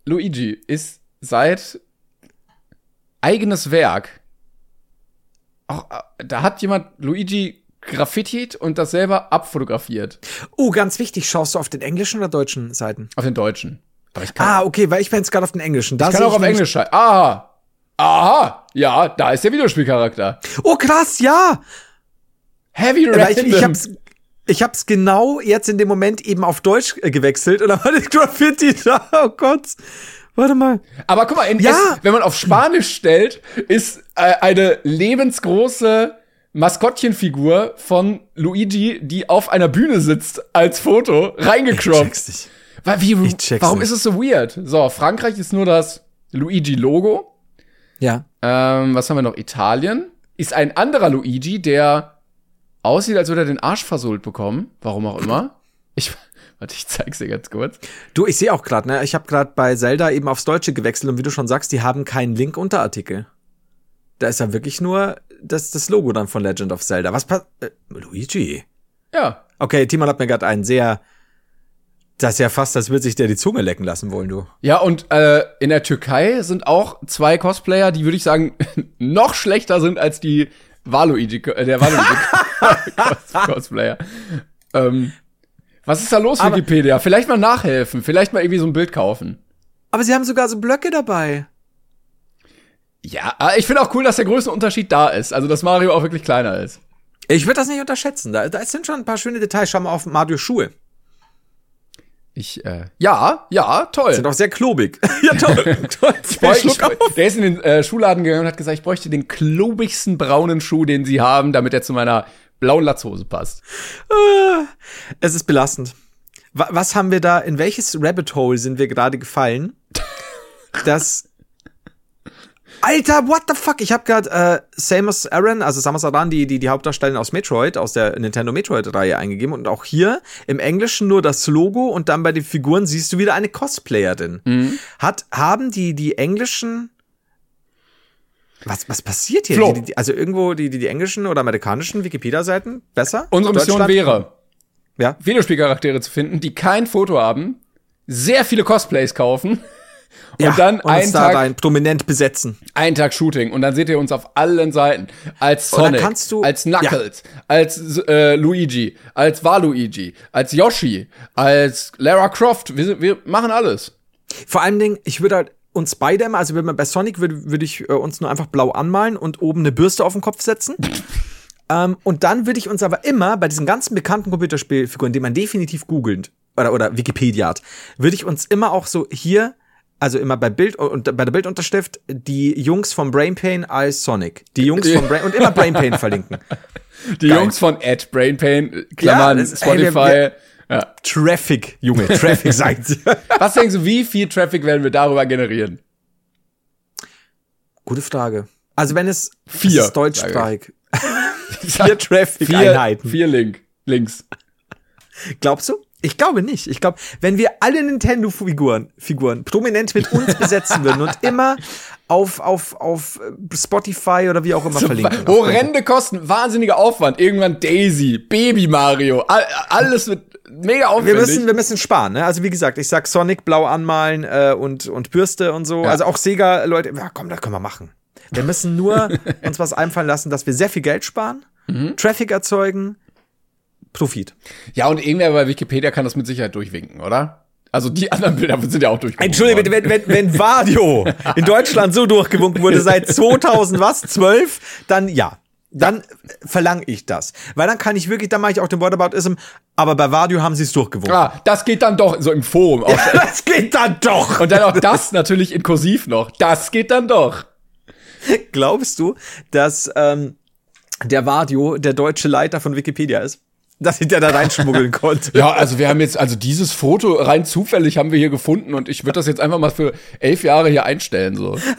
Luigi ist seit eigenes Werk. Auch, äh, da hat jemand Luigi graffitiert und das selber abfotografiert. Oh, ganz wichtig, schaust du auf den englischen oder deutschen Seiten? Auf den Deutschen. Ah, okay, weil ich bin jetzt gerade auf den englischen. Da ich kann auch auf Englisch schreiben. Aha. Ja, da ist der Videospielcharakter. Oh, krass, ja. Heavy Random. ich, ich hab's ich hab's genau jetzt in dem Moment eben auf Deutsch äh, gewechselt und dann war das Graffiti da. Oh Gott. Warte mal. Aber guck mal, in Ja. es, wenn man auf Spanisch stellt, ist äh, eine lebensgroße Maskottchenfigur von Luigi, die auf einer Bühne sitzt, als Foto Ich reingecroppt. Weil, wie, warum nicht. ist es so weird? So, Frankreich ist nur das Luigi-Logo. Ja. Ähm, was haben wir noch? Italien ist ein anderer Luigi, der aussieht, als würde er den Arsch versohlt bekommen. Warum auch immer. Ich, warte, ich zeig's dir ganz kurz. Du, ich sehe auch gerade, ne, ich habe gerade bei Zelda eben aufs Deutsche gewechselt und wie du schon sagst, die haben keinen Link-Unterartikel. Da ist ja wirklich nur das, das Logo dann von Legend of Zelda. Was passt? Äh, Luigi. Ja. Okay, Timon hat mir gerade einen sehr. Das ist ja fast, als würde sich der die Zunge lecken lassen wollen, du. Ja, und äh, in der Türkei sind auch zwei Cosplayer, die würde ich sagen, noch schlechter sind als die Waluigi, äh, der Waluigi Cos Cosplayer. Ähm, was ist da los, Aber- Wikipedia? Vielleicht mal nachhelfen, vielleicht mal irgendwie so ein Bild kaufen. Aber sie haben sogar so Blöcke dabei. Ja, ich finde auch cool, dass der größte Unterschied da ist. Also, dass Mario auch wirklich kleiner ist. Ich würde das nicht unterschätzen. Da, da sind schon ein paar schöne Details. Schau mal auf Mario Schuhe. Ich, äh, ja, ja, toll. Sind auch sehr klobig. ja, toll. toll. Auf. ich, der ist in den äh, Schuhladen gegangen und hat gesagt, ich bräuchte den klobigsten braunen Schuh, den sie haben, damit er zu meiner blauen Latzhose passt. Es ist belastend. Wa was haben wir da, in welches Rabbit Hole sind wir gerade gefallen? Das. Alter, what the fuck? Ich habe gerade äh, Samus Aran, also Samus Aran, die, die, die Hauptdarstellerin aus Metroid, aus der Nintendo Metroid-Reihe eingegeben. Und auch hier im Englischen nur das Logo und dann bei den Figuren siehst du wieder eine Cosplayerin. Hat, haben die, die englischen. Was, was passiert hier? Die, die, also irgendwo die, die, die englischen oder amerikanischen Wikipedia-Seiten besser? Unsere Mission wäre, Ja. Videospielcharaktere zu finden, die kein Foto haben, sehr viele Cosplays kaufen und Ja, dann und einen Tag, rein prominent besetzen. einen Tag Shooting und dann seht ihr uns auf allen Seiten als Sonic, du- als Knuckles, als äh, Luigi, als Waluigi, als Yoshi, als Lara Croft. Wir, wir machen alles. Vor allen Dingen, ich würde halt uns beide immer, also wenn man bei Sonic würde, würde ich äh, uns nur einfach blau anmalen und oben eine Bürste auf den Kopf setzen. ähm, und dann würde ich uns aber immer bei diesen ganzen bekannten Computerspielfiguren, die man definitiv googelt oder, oder Wikipedia hat, würde ich uns immer auch so hier, also immer bei Bild und bei der Bildunterschrift, die Jungs vom Brain Pain als Sonic. Die Jungs vom Brain und immer Brain Pain verlinken. Die Geil. Jungs von Ed Brainpain, Klammern, Ja, das- Spotify. wir- ja. Traffic, Junge, Traffic sagt sie. Was denkst du, wie viel Traffic werden wir darüber generieren? Gute Frage. Also wenn es Vier, ist deutschsprachig. Vier, Vier Traffic-Einheiten. Vier Link, Links. Glaubst du? Ich glaube nicht. Ich glaube, wenn wir alle Nintendo-Figuren Figuren prominent mit uns besetzen würden und immer auf, auf, auf Spotify oder wie auch immer verlinken. Horrende Kosten, wahnsinniger Aufwand. Irgendwann Daisy, Baby Mario, all, alles wird mega wir aufwendig. müssen, wir müssen sparen, ne? Also wie gesagt, ich sag Sonic blau anmalen äh, und, und Bürste und so. Ja. Also auch Sega, Leute, ja komm, das können wir machen. Wir müssen nur uns was einfallen lassen, dass wir sehr viel Geld sparen, Mhm. Traffic erzeugen, Profit. ja, und irgendwer bei Wikipedia kann das mit Sicherheit durchwinken, oder? Also die anderen Bilder sind ja auch durchgewunken. Entschuldige bitte, worden. wenn, wenn, wenn Vadio in Deutschland so durchgewunken wurde seit 2000 was, 12, dann ja. Dann verlange ich das. Weil dann kann ich wirklich, dann mache ich auch den Whataboutism, aber bei Vadio haben sie es durchgewunken. Ah, das geht dann doch so im Forum. Auch. Das geht dann doch. Und dann auch das natürlich in Kursiv noch. Das geht dann doch. Glaubst du, dass ähm, der Vadio der deutsche Leiter von Wikipedia ist? Dass ich der da reinschmuggeln konnte. Ja, also wir haben jetzt, also dieses Foto rein zufällig haben wir hier gefunden und ich würde das jetzt einfach mal für elf Jahre hier einstellen, so.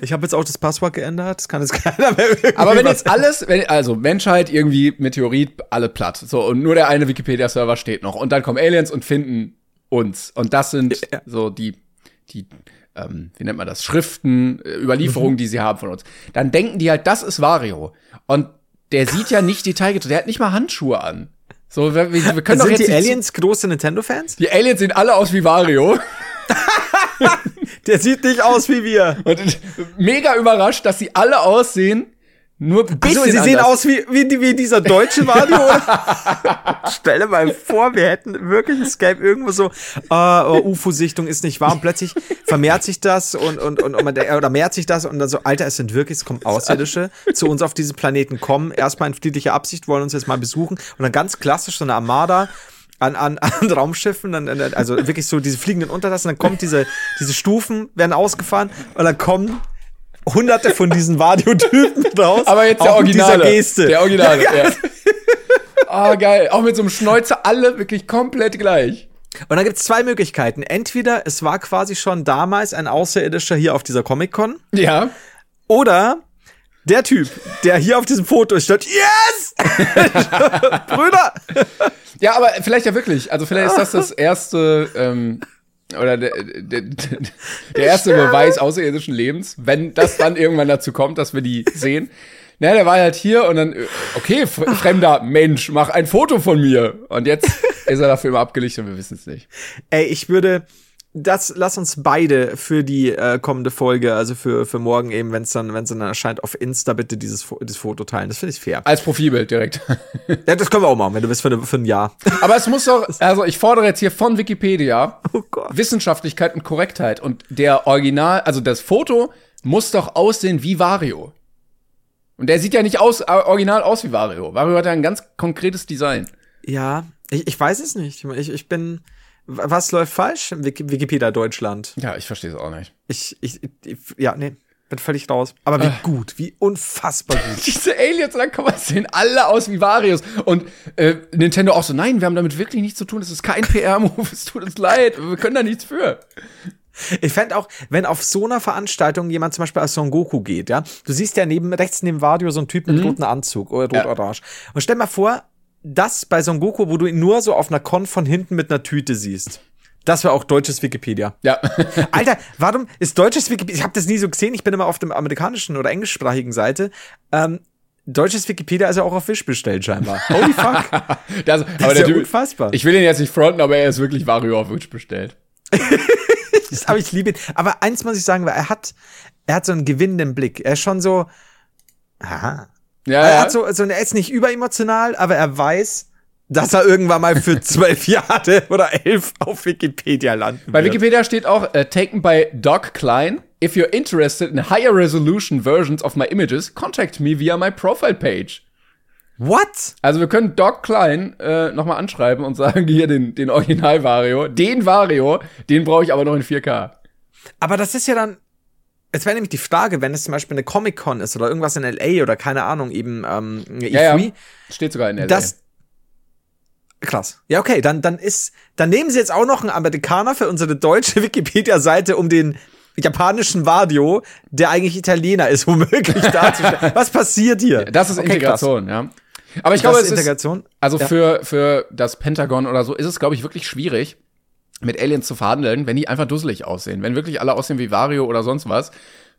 Ich habe jetzt auch das Passwort geändert. Das kann jetzt keiner mehr Aber wenn jetzt alles, wenn, also Menschheit irgendwie Meteorit, alle platt. So, und nur der eine Wikipedia-Server steht noch. Und dann kommen Aliens und finden uns. Und das sind Ja. so die, die, ähm, wie nennt man das? Schriften, äh, Überlieferungen, die sie haben von uns. Dann denken die halt, das ist Wario. Und der sieht ja nicht detailgetreu, der hat nicht mal Handschuhe an. So, wir, wir können doch sind jetzt die Aliens große Nintendo-Fans? Die Aliens sehen alle aus wie Wario. Der sieht nicht aus wie wir. Und mega überrascht, dass sie alle aussehen, nur ein bisschen Also, sie sehen anders. aus wie, wie, wie dieser deutsche Vadio. Stell dir mal vor, wir hätten wirklich, es gäbe irgendwo so, äh, oh, UFO-Sichtung ist nicht wahr und plötzlich vermehrt sich das und, und, und, und man, oder mehrt sich das und dann so, Alter, es sind wirklich, es kommen Außerirdische zu uns auf diesen Planeten kommen, erstmal in friedlicher Absicht, wollen uns jetzt mal besuchen und dann ganz klassisch so eine Armada an, an, an Raumschiffen, dann- also wirklich so diese fliegenden Untertassen, dann kommt diese, diese Stufen, werden ausgefahren und dann kommen hunderte von diesen Vadio-Typen raus. Aber jetzt der auch mit Originale. Dieser Geste. Der Originale, ja. Ah, geil. Auch mit so einem Schnäuzer, alle wirklich komplett gleich. Und dann gibt's zwei Möglichkeiten. Entweder es war quasi schon damals ein Außerirdischer hier auf dieser Comic-Con. Ja. Oder der Typ, der hier auf diesem Foto steht, yes! Brüder! Ja, aber vielleicht ja wirklich. Also vielleicht ist das das erste ähm, oder der, der, der erste Beweis außerirdischen Lebens, wenn das dann irgendwann dazu kommt, dass wir die sehen. Na, der war halt hier und dann, okay, fremder Mensch, mach ein Foto von mir. Und jetzt ist er dafür immer abgelichtet und wir wissen es nicht. Ey, ich würde, das, lass uns beide für die äh, kommende Folge, also für, für morgen eben, wenn es dann, wenn es dann erscheint, auf Insta bitte dieses, dieses Foto teilen. Das finde ich fair. Als Profilbild direkt. Ja, das können wir auch machen, wenn du bist für, eine, für ein Jahr. Aber es muss doch, also ich fordere jetzt hier von Wikipedia Oh. Wissenschaftlichkeit und Korrektheit. Und der Original, also das Foto muss doch aussehen wie Vario. Und der sieht ja nicht aus, äh, original aus wie Vario. Vario hat ja ein ganz konkretes Design. Ja, ich, ich weiß es nicht. Ich, ich bin, was läuft falsch Wikipedia Deutschland? Ja, ich verstehe es auch nicht. Ich, ich, ich, ja, nee, bin völlig raus. Aber wie gut, wie unfassbar gut. Diese Aliens, dann man sehen alle aus wie Varios. Und äh, Nintendo auch so, nein, wir haben damit wirklich nichts zu tun. Das ist kein PR-Move. Es tut uns leid. Wir können da nichts für. Ich fände auch, wenn auf so einer Veranstaltung jemand zum Beispiel als Son Goku geht, ja, du siehst ja neben, rechts neben Vadio so einen Typ mit roten Anzug oder rot-orange. Und stell mal vor, das bei Son Goku, wo du ihn nur so auf einer Con von hinten mit einer Tüte siehst. Das wäre auch deutsches Wikipedia. Ja. Alter, warum ist deutsches Wikipedia? Ich habe das nie so gesehen. Ich bin immer auf dem amerikanischen oder englischsprachigen Seite. Ähm, deutsches Wikipedia ist ja auch auf Wish bestellt scheinbar. Holy fuck. Das, aber ist der ja Typ, unfassbar. Ich will ihn jetzt nicht fronten, aber er ist wirklich Vario auf Witch bestellt. Das aber ich liebe ihn. Aber eins muss ich sagen, weil er hat, er hat so einen gewinnenden Blick. Er ist schon so, aha. Ja, Er hat so, so, er ist nicht überemotional, aber er weiß, dass er irgendwann mal für zwölf Jahre oder elf auf Wikipedia landen Bei wird. Wikipedia steht auch, äh, taken by Doc Klein. If you're interested in higher resolution versions of my images, contact me via my profile page. What? Also wir können Doc Klein äh, nochmal anschreiben und sagen, hier den, den Original Vario, den Vario, den brauche ich aber noch in 4K. Aber das ist ja dann, es wäre nämlich die Frage, wenn es zum Beispiel eine Comic-Con ist oder irgendwas in L.A. oder keine Ahnung, eben ähm, eine Ja, E3, ja. Steht sogar in der das Krass. Ja, okay, dann, dann ist, dann nehmen sie jetzt auch noch einen Amerikaner für unsere deutsche Wikipedia-Seite, um den japanischen Vadio, der eigentlich Italiener ist, womöglich darzustellen. Was passiert hier? Das ist Okay, Integration, ja. Aber ich Krass. glaube, Das es ist ist, Integration. also Ja. für, für das Pentagon oder so ist es, glaube ich, wirklich schwierig, mit Aliens zu verhandeln, wenn die einfach dusselig aussehen. Wenn wirklich alle aussehen wie Vario oder sonst was.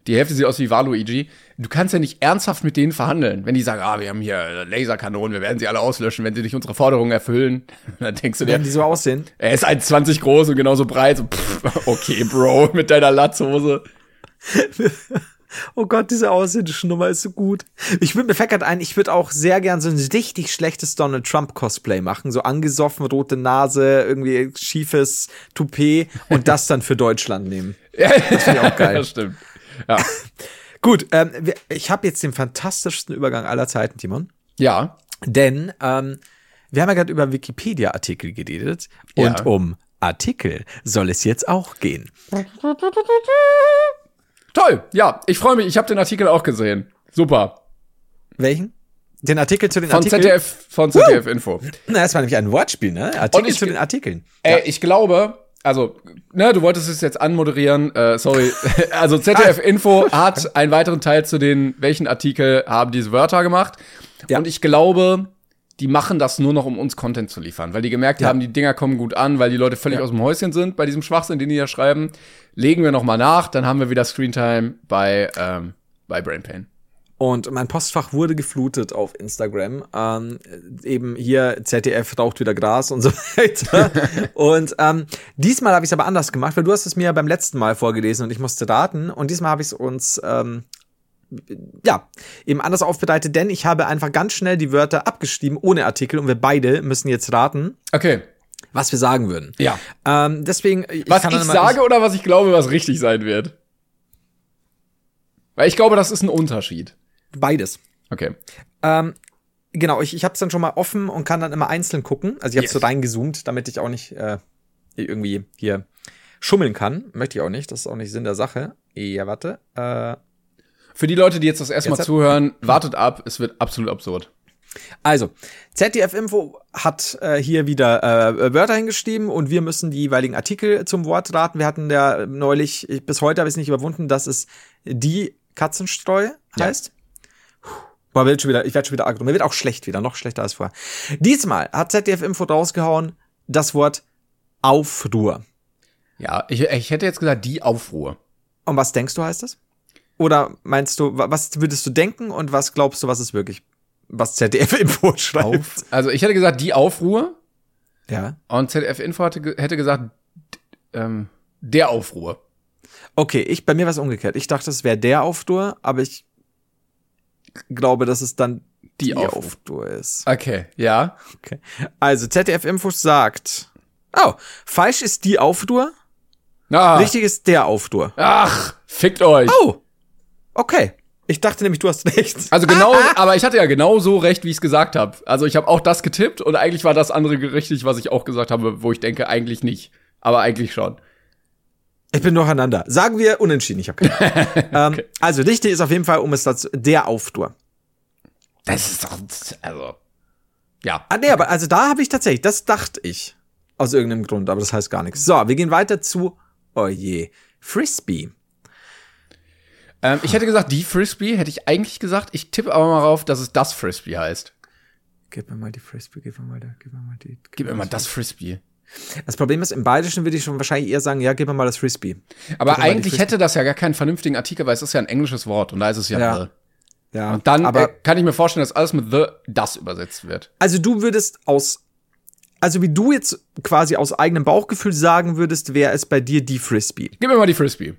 Die Hälfte sieht aus wie Waluigi. Du kannst ja nicht ernsthaft mit denen verhandeln. Wenn die sagen, ah, wir haben hier Laserkanonen, wir werden sie alle auslöschen, wenn sie nicht unsere Forderungen erfüllen. Dann denkst du dir, Werden die so aussehen? er ist 1,20 groß und genauso breit. So, pff, okay, Bro, mit deiner Latzhose. Oh Gott, diese ausländische Nummer ist so gut. Ich würde mir grad ein, ich würde auch sehr gern so ein richtig schlechtes Donald Trump Cosplay machen, so angesoffen, rote Nase, irgendwie schiefes Toupet und das dann für Deutschland nehmen. Das finde ich auch geil. Das stimmt. Ja. Gut, ähm, ich habe jetzt den fantastischsten Übergang aller Zeiten, Timon. ja. Denn ähm, wir haben ja gerade über Wikipedia-Artikel geredet und Ja. um Artikel soll es jetzt auch gehen. Toll. Ja, ich freue mich. Ich habe den Artikel auch gesehen. Super. Welchen? Den Artikel zu den Von Artikeln? ZDF, von ZDF Info. Na, das war nämlich ein Wortspiel, ne? Artikel ich- zu den Artikeln. Äh, ich glaube, also, ne, du wolltest es jetzt anmoderieren, äh, sorry. Also ZDF Info hat einen weiteren Teil zu den, welchen Artikel haben diese Wörter gemacht. Ja. Und ich glaube, die machen das nur noch, um uns Content zu liefern, weil die gemerkt Ja. haben, die Dinger kommen gut an, weil die Leute völlig Ja. aus dem Häuschen sind bei diesem Schwachsinn, den die da schreiben. Legen wir noch mal nach, dann haben wir wieder Screentime bei, ähm, bei Brain Pain. Und mein Postfach wurde geflutet auf Instagram. Ähm, eben hier ZDF raucht wieder Gras und so weiter. und ähm, diesmal habe ich es aber anders gemacht, weil du hast es mir beim letzten Mal vorgelesen und ich musste raten. Und diesmal habe ich es uns ähm, ja eben anders aufbereitet, denn ich habe einfach ganz schnell die Wörter abgeschrieben ohne Artikel und wir beide müssen jetzt raten, Okay. Was wir sagen würden. Ja. Ähm, deswegen ich Was ich sage oder was ich glaube, was richtig sein wird? Weil ich glaube, das ist ein Unterschied. beides. Okay. Ähm, genau, ich, ich habe es dann schon mal offen und kann dann immer einzeln gucken. Also ich habe Yes. so reingezoomt, damit ich auch nicht äh, irgendwie hier schummeln kann. Möchte ich auch nicht. Das ist auch nicht Sinn der Sache. Ja, warte. Äh, Für die Leute, die jetzt das erste Mal zuhören, wartet ab, es wird absolut absurd. Also, ZDF Info hat äh, hier wieder äh, Wörter hingeschrieben und wir müssen die jeweiligen Artikel zum Wort raten. Wir hatten ja neulich, ich, bis heute habe ich es nicht überwunden, dass es die Katzenstreu Ja. heißt. Boah, wird schon wieder, ich werde schon wieder aggro. Mir wird auch schlecht wieder, noch schlechter als vorher. Diesmal hat ZDF Info rausgehauen das Wort Aufruhr. Ja, ich, ich hätte jetzt gesagt, die Aufruhr. Und was denkst du, heißt das? Oder meinst du, wa- was würdest du denken und was glaubst du, was es wirklich, was ZDF Info schreibt? Auf, also ich hätte gesagt, die Aufruhr. Ja. Und ZDF Info hatte, ge- hätte gesagt, ähm, der Aufruhr. Okay, ich, bei mir war es umgekehrt. Ich dachte, es wäre der Aufruhr, aber ich glaube, dass es dann die, Die Aufruhr. Aufruhr ist. Okay, ja. Okay. Also, ZDF Info sagt, oh, falsch ist die Aufruhr, Ah, richtig ist der Aufruhr. Ach, fickt euch. Oh, okay. Ich dachte nämlich, du hast recht. Also genau, aber ich hatte ja genau so recht, wie ich es gesagt habe. Also ich habe auch das getippt und eigentlich war das andere richtig, was ich auch gesagt habe, wo ich denke, eigentlich nicht. Aber eigentlich schon. Ich bin durcheinander. Sagen wir unentschieden, ich habe keine Ahnung. ähm, Also, richtig ist auf jeden Fall, um es dazu, der Aufruhr. Das ist doch, also, ja. Ah, nee, aber also da habe ich tatsächlich, das dachte ich. Aus irgendeinem Grund, aber das heißt gar nichts. So, wir gehen weiter zu, oh je, Frisbee. Ähm, ich hätte gesagt, die Frisbee, hätte ich eigentlich gesagt. Ich tippe aber mal drauf, dass es das Frisbee heißt. Gib mir mal die Frisbee, gib mir mal, da, gib mir mal die. Gib mir mal das Frisbee. Das Problem ist, im Bayerischen würde ich schon wahrscheinlich eher sagen, ja, gib mir mal das Frisbee. Aber Gib eigentlich Frisbee. hätte das ja gar keinen vernünftigen Artikel, weil es ist ja ein englisches Wort und da ist es ja, Ja. the. Ja, Und dann aber äh, kann ich mir vorstellen, dass alles mit the das übersetzt wird. also du würdest aus, also wie du jetzt quasi aus eigenem Bauchgefühl sagen würdest, wäre es bei dir die Frisbee. Gib mir mal die Frisbee.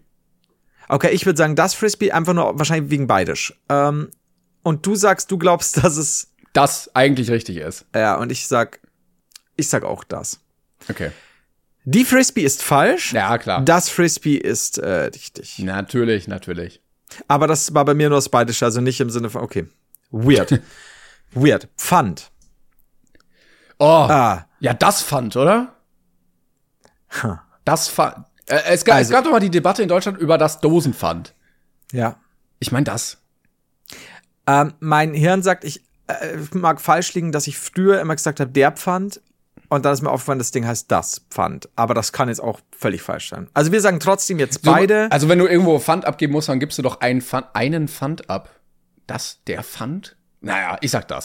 Okay, ich würde sagen, das Frisbee einfach nur wahrscheinlich wegen Bayerisch. Ähm, und du sagst, du glaubst, dass es, Das eigentlich richtig ist. ja, und ich sag, ich sag auch das. Okay. Die Frisbee ist falsch. Ja, klar. Das Frisbee ist äh, richtig. Natürlich, natürlich. Aber das war bei mir nur das Bayerische, also nicht im Sinne von, okay. Weird. Weird. Pfand. Oh, Ah. ja, das fand, oder? Huh. Das fand. Äh, es, gab, es Also- gab doch mal die Debatte in Deutschland über das Dosenpfand. Ja. Ich meine das. Ähm, mein Hirn sagt, ich äh, mag falsch liegen, dass ich früher immer gesagt habe, der Pfand. Und dann ist mir aufgefallen, das Ding heißt das Pfand. Aber das kann jetzt auch völlig falsch sein. Also wir sagen trotzdem jetzt beide. Also wenn du irgendwo Pfand abgeben musst, dann gibst du doch einen Pfand, einen Pfand ab. Das, der Pfand? Naja, ich sag das.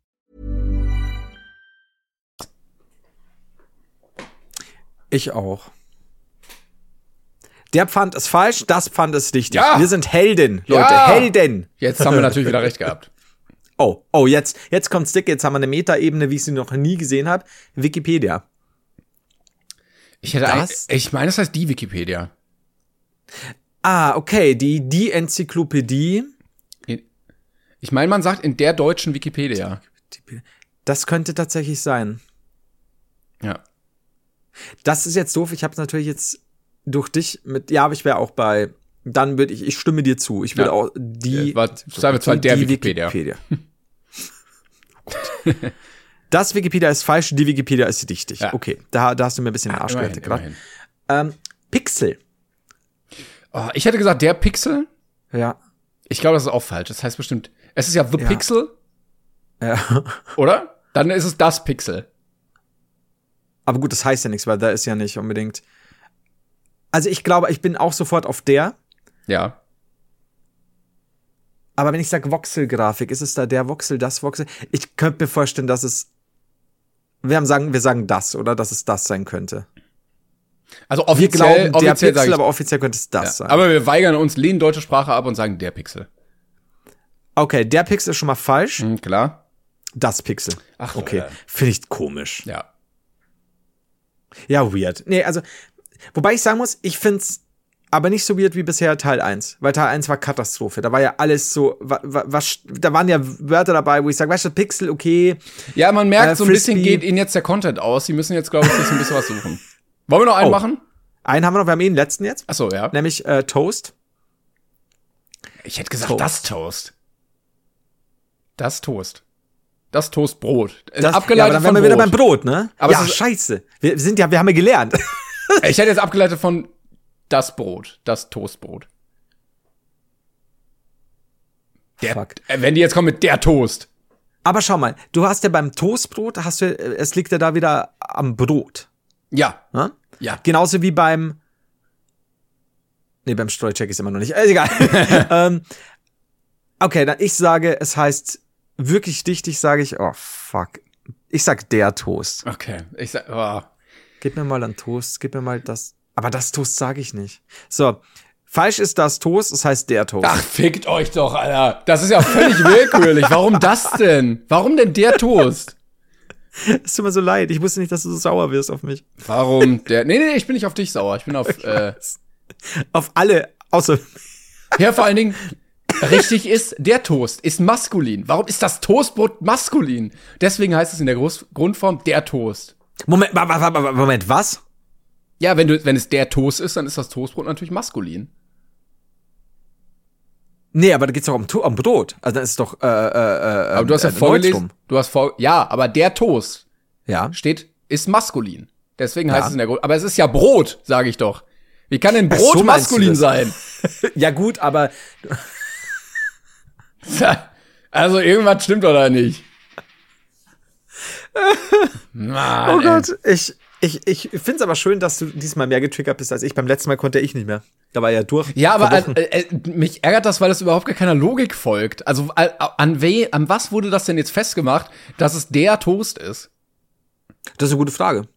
Ich auch. Der Pfand ist falsch, das Pfand ist richtig. Ja. Wir sind Helden, Leute. Ja. Helden. Jetzt haben wir natürlich wieder recht gehabt. Oh, oh, jetzt, jetzt kommt's dick. Jetzt haben wir eine Metaebene, wie ich sie noch nie gesehen habe. Wikipedia. Ich hätte Das? ein- ich meine, das heißt die Wikipedia. Ah, okay. Die, die Enzyklopädie. Ich meine, man sagt in der deutschen Wikipedia. Das könnte tatsächlich sein. Ja. Das ist jetzt doof. Ich habe es natürlich jetzt durch dich mit. Ja, aber ich wäre auch bei. Dann würde ich. Ich stimme dir zu. Ich würde Ja. auch die. Ja, sagen wir zwar der die Wikipedia. Wikipedia. das Wikipedia ist falsch. Die Wikipedia ist richtig. Ja. Okay, da, da hast du mir ein bisschen den Arsch Immerhin, gerettet gerade. immerhin. Ähm, Pixel. Oh, ich hätte gesagt, der Pixel. Ja. Ich glaube, das ist auch falsch. Das heißt bestimmt, es ist ja The Ja. Pixel, ja. oder? Dann ist es das Pixel. Aber gut, das heißt ja nichts, weil da ist ja nicht unbedingt. Also ich glaube, ich bin auch sofort auf der. Ja. Aber wenn ich sage Voxel-Grafik, ist es da der Voxel, das Voxel? Ich könnte mir vorstellen, dass es. Wir haben sagen, wir sagen das, oder dass es das sein könnte. Also Wir offiziell, glauben der offiziell Pixel, ich, aber offiziell könnte es das ja. sein. Aber wir weigern uns, lehnen deutsche Sprache ab und sagen der Pixel. okay, der Pixel ist schon mal falsch. Hm, klar. Das Pixel. Ach, okay. Leute. Finde ich komisch. Ja. Ja, weird. Nee, also, wobei ich sagen muss, ich find's, aber nicht so weird wie bisher Teil 1, weil Teil 1 war Katastrophe. Da war ja alles so, wa, wa, was, da waren ja Wörter dabei, wo ich sage, weißt du, Pixel, okay. Ja, man merkt, Äh, so ein bisschen geht ihnen jetzt der Content aus. Sie müssen jetzt, glaube ich, ein bisschen was suchen. Wollen wir noch einen Oh. machen? Einen haben wir noch, wir haben eh den letzten jetzt, Achso, ja. nämlich äh, Toast. Ich hätte gesagt, Toast. das Toast. Das Toast. Das Toastbrot. Das, abgeleitet ja, aber dann wären von wir wieder Brot. beim Brot, ne? Aber ja, ist- scheiße. Wir sind ja, wir haben ja gelernt. Ich hätte jetzt abgeleitet von das Brot. Das Toastbrot. Der, Fuck. äh, wenn die jetzt kommen mit der Toast. Aber schau mal, du hast ja beim Toastbrot, hast du, äh, es liegt ja da wieder am Brot. Ja. Ne? Ja. Genauso wie beim. Nee, beim Streucheck ist immer noch nicht. Äh, egal. ähm, okay, dann ich sage, es heißt wirklich dichtig, sage ich, oh fuck. Ich sag der Toast. Okay. Ich sag, oh. Gib mir mal einen Toast, gib mir mal das. Aber das Toast sage ich nicht. So. Falsch ist das Toast, es heißt der Toast. Ach, fickt euch doch, Alter. Das ist ja völlig willkürlich. Warum das denn? Warum denn der Toast? Es tut mir so leid. Ich wusste nicht, dass du so sauer wirst auf mich. Warum der? Nee, nee, ich bin nicht auf dich sauer. Ich bin auf, äh, Auf alle, außer. ja, vor allen Dingen, richtig ist, der Toast ist maskulin. Warum ist das Toastbrot maskulin? Deswegen heißt es in der Groß Grundform der Toast. Moment, Moment, was? Ja, wenn du, wenn es der Toast ist, dann ist das Toastbrot natürlich maskulin. Nee, aber da geht's doch um, um Brot. Also dann ist es doch, äh, äh, äh, Aber du hast ja äh, vorgelesen, du hast vor, ja, aber der Toast Ja. steht, ist maskulin. Deswegen heißt Ja. es in der Grund, aber es ist ja Brot, sage ich doch. Wie kann denn Brot so maskulin sein? Ja, gut, aber Also irgendwas stimmt doch da nicht. Mann, Oh ey. Gott, ich, ich, ich finde es aber schön, dass du diesmal mehr getriggert bist als ich. Beim letzten Mal konnte ich nicht mehr. Da war ja durch. Ja, aber äh, äh, mich ärgert das, weil das überhaupt gar keiner Logik folgt. Also äh, an, we, an was wurde das denn jetzt festgemacht, dass es der Toast ist? das ist eine gute Frage.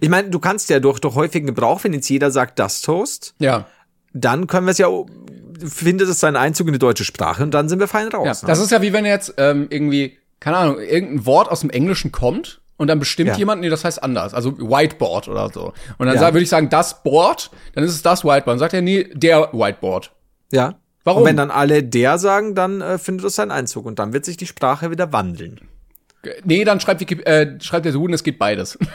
Ich meine, du kannst ja durch, durch häufigen Gebrauch, wenn jetzt jeder sagt das Toast, Ja. Dann können wir es ja, findet es seinen Einzug in die deutsche Sprache und dann sind wir fein ja. raus. ne? Das ist ja wie wenn jetzt ähm, irgendwie, keine Ahnung, irgendein Wort aus dem Englischen kommt und dann bestimmt Ja. jemand, nee, das heißt anders. Also Whiteboard oder so. Und dann Ja. würde ich sagen, das Board, dann ist es das Whiteboard. Dann sagt er, nee, der Whiteboard. ja. Warum? Und wenn dann alle der sagen, dann äh, findet es seinen Einzug und dann wird sich die Sprache wieder wandeln. Nee, dann schreibt, Wiki, äh, schreibt der Duden, es geht beides.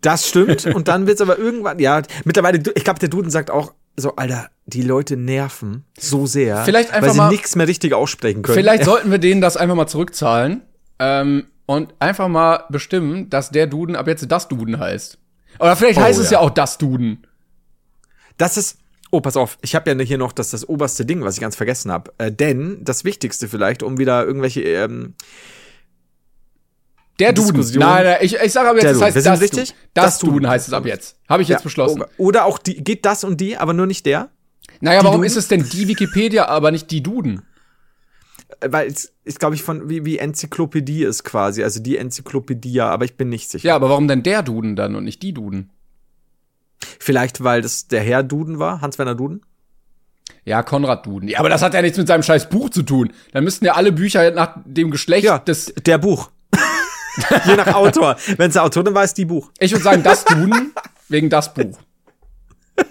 Das stimmt. und dann wird's aber irgendwann, ja, mittlerweile, ich glaube, der Duden sagt auch so, Alter, die Leute nerven so sehr, Vielleicht einfach weil sie nichts mehr richtig aussprechen können. Vielleicht sollten wir denen das einfach mal zurückzahlen ähm, und einfach mal bestimmen, dass der Duden ab jetzt das Duden heißt. Oder vielleicht Oh, heißt es ja. ja auch das Duden. Das ist. Oh, pass auf, ich habe ja hier noch das, das oberste Ding, was ich ganz vergessen habe. Äh, denn das Wichtigste vielleicht, um wieder irgendwelche. Ähm, Der Duden. Nein, nein, ich, ich sage aber jetzt, es Duden. heißt das richtig? Duden. Das, Das Duden Duden. heißt es ab jetzt. Habe ich jetzt ja, beschlossen. Oder, oder auch die, geht das und die, aber nur nicht der? naja, die warum Duden? ist es denn die Wikipedia, aber nicht die Duden? Äh, Weil es ist, glaube ich, von wie, wie Enzyklopädie ist quasi, also die Enzyklopädie, aber ich bin nicht sicher. Ja, aber warum denn der Duden dann und nicht die Duden? Vielleicht, weil das der Herr Duden war, Hans-Werner Duden? Ja, Konrad Duden. Ja, aber das hat ja nichts mit seinem scheiß Buch zu tun. Dann müssten ja alle Bücher nach dem Geschlecht Ja, des. der Buch. Je nach Autor. Wenn es der Autor dann war, ist die Buch. Ich würde sagen, das Duden wegen das Buch.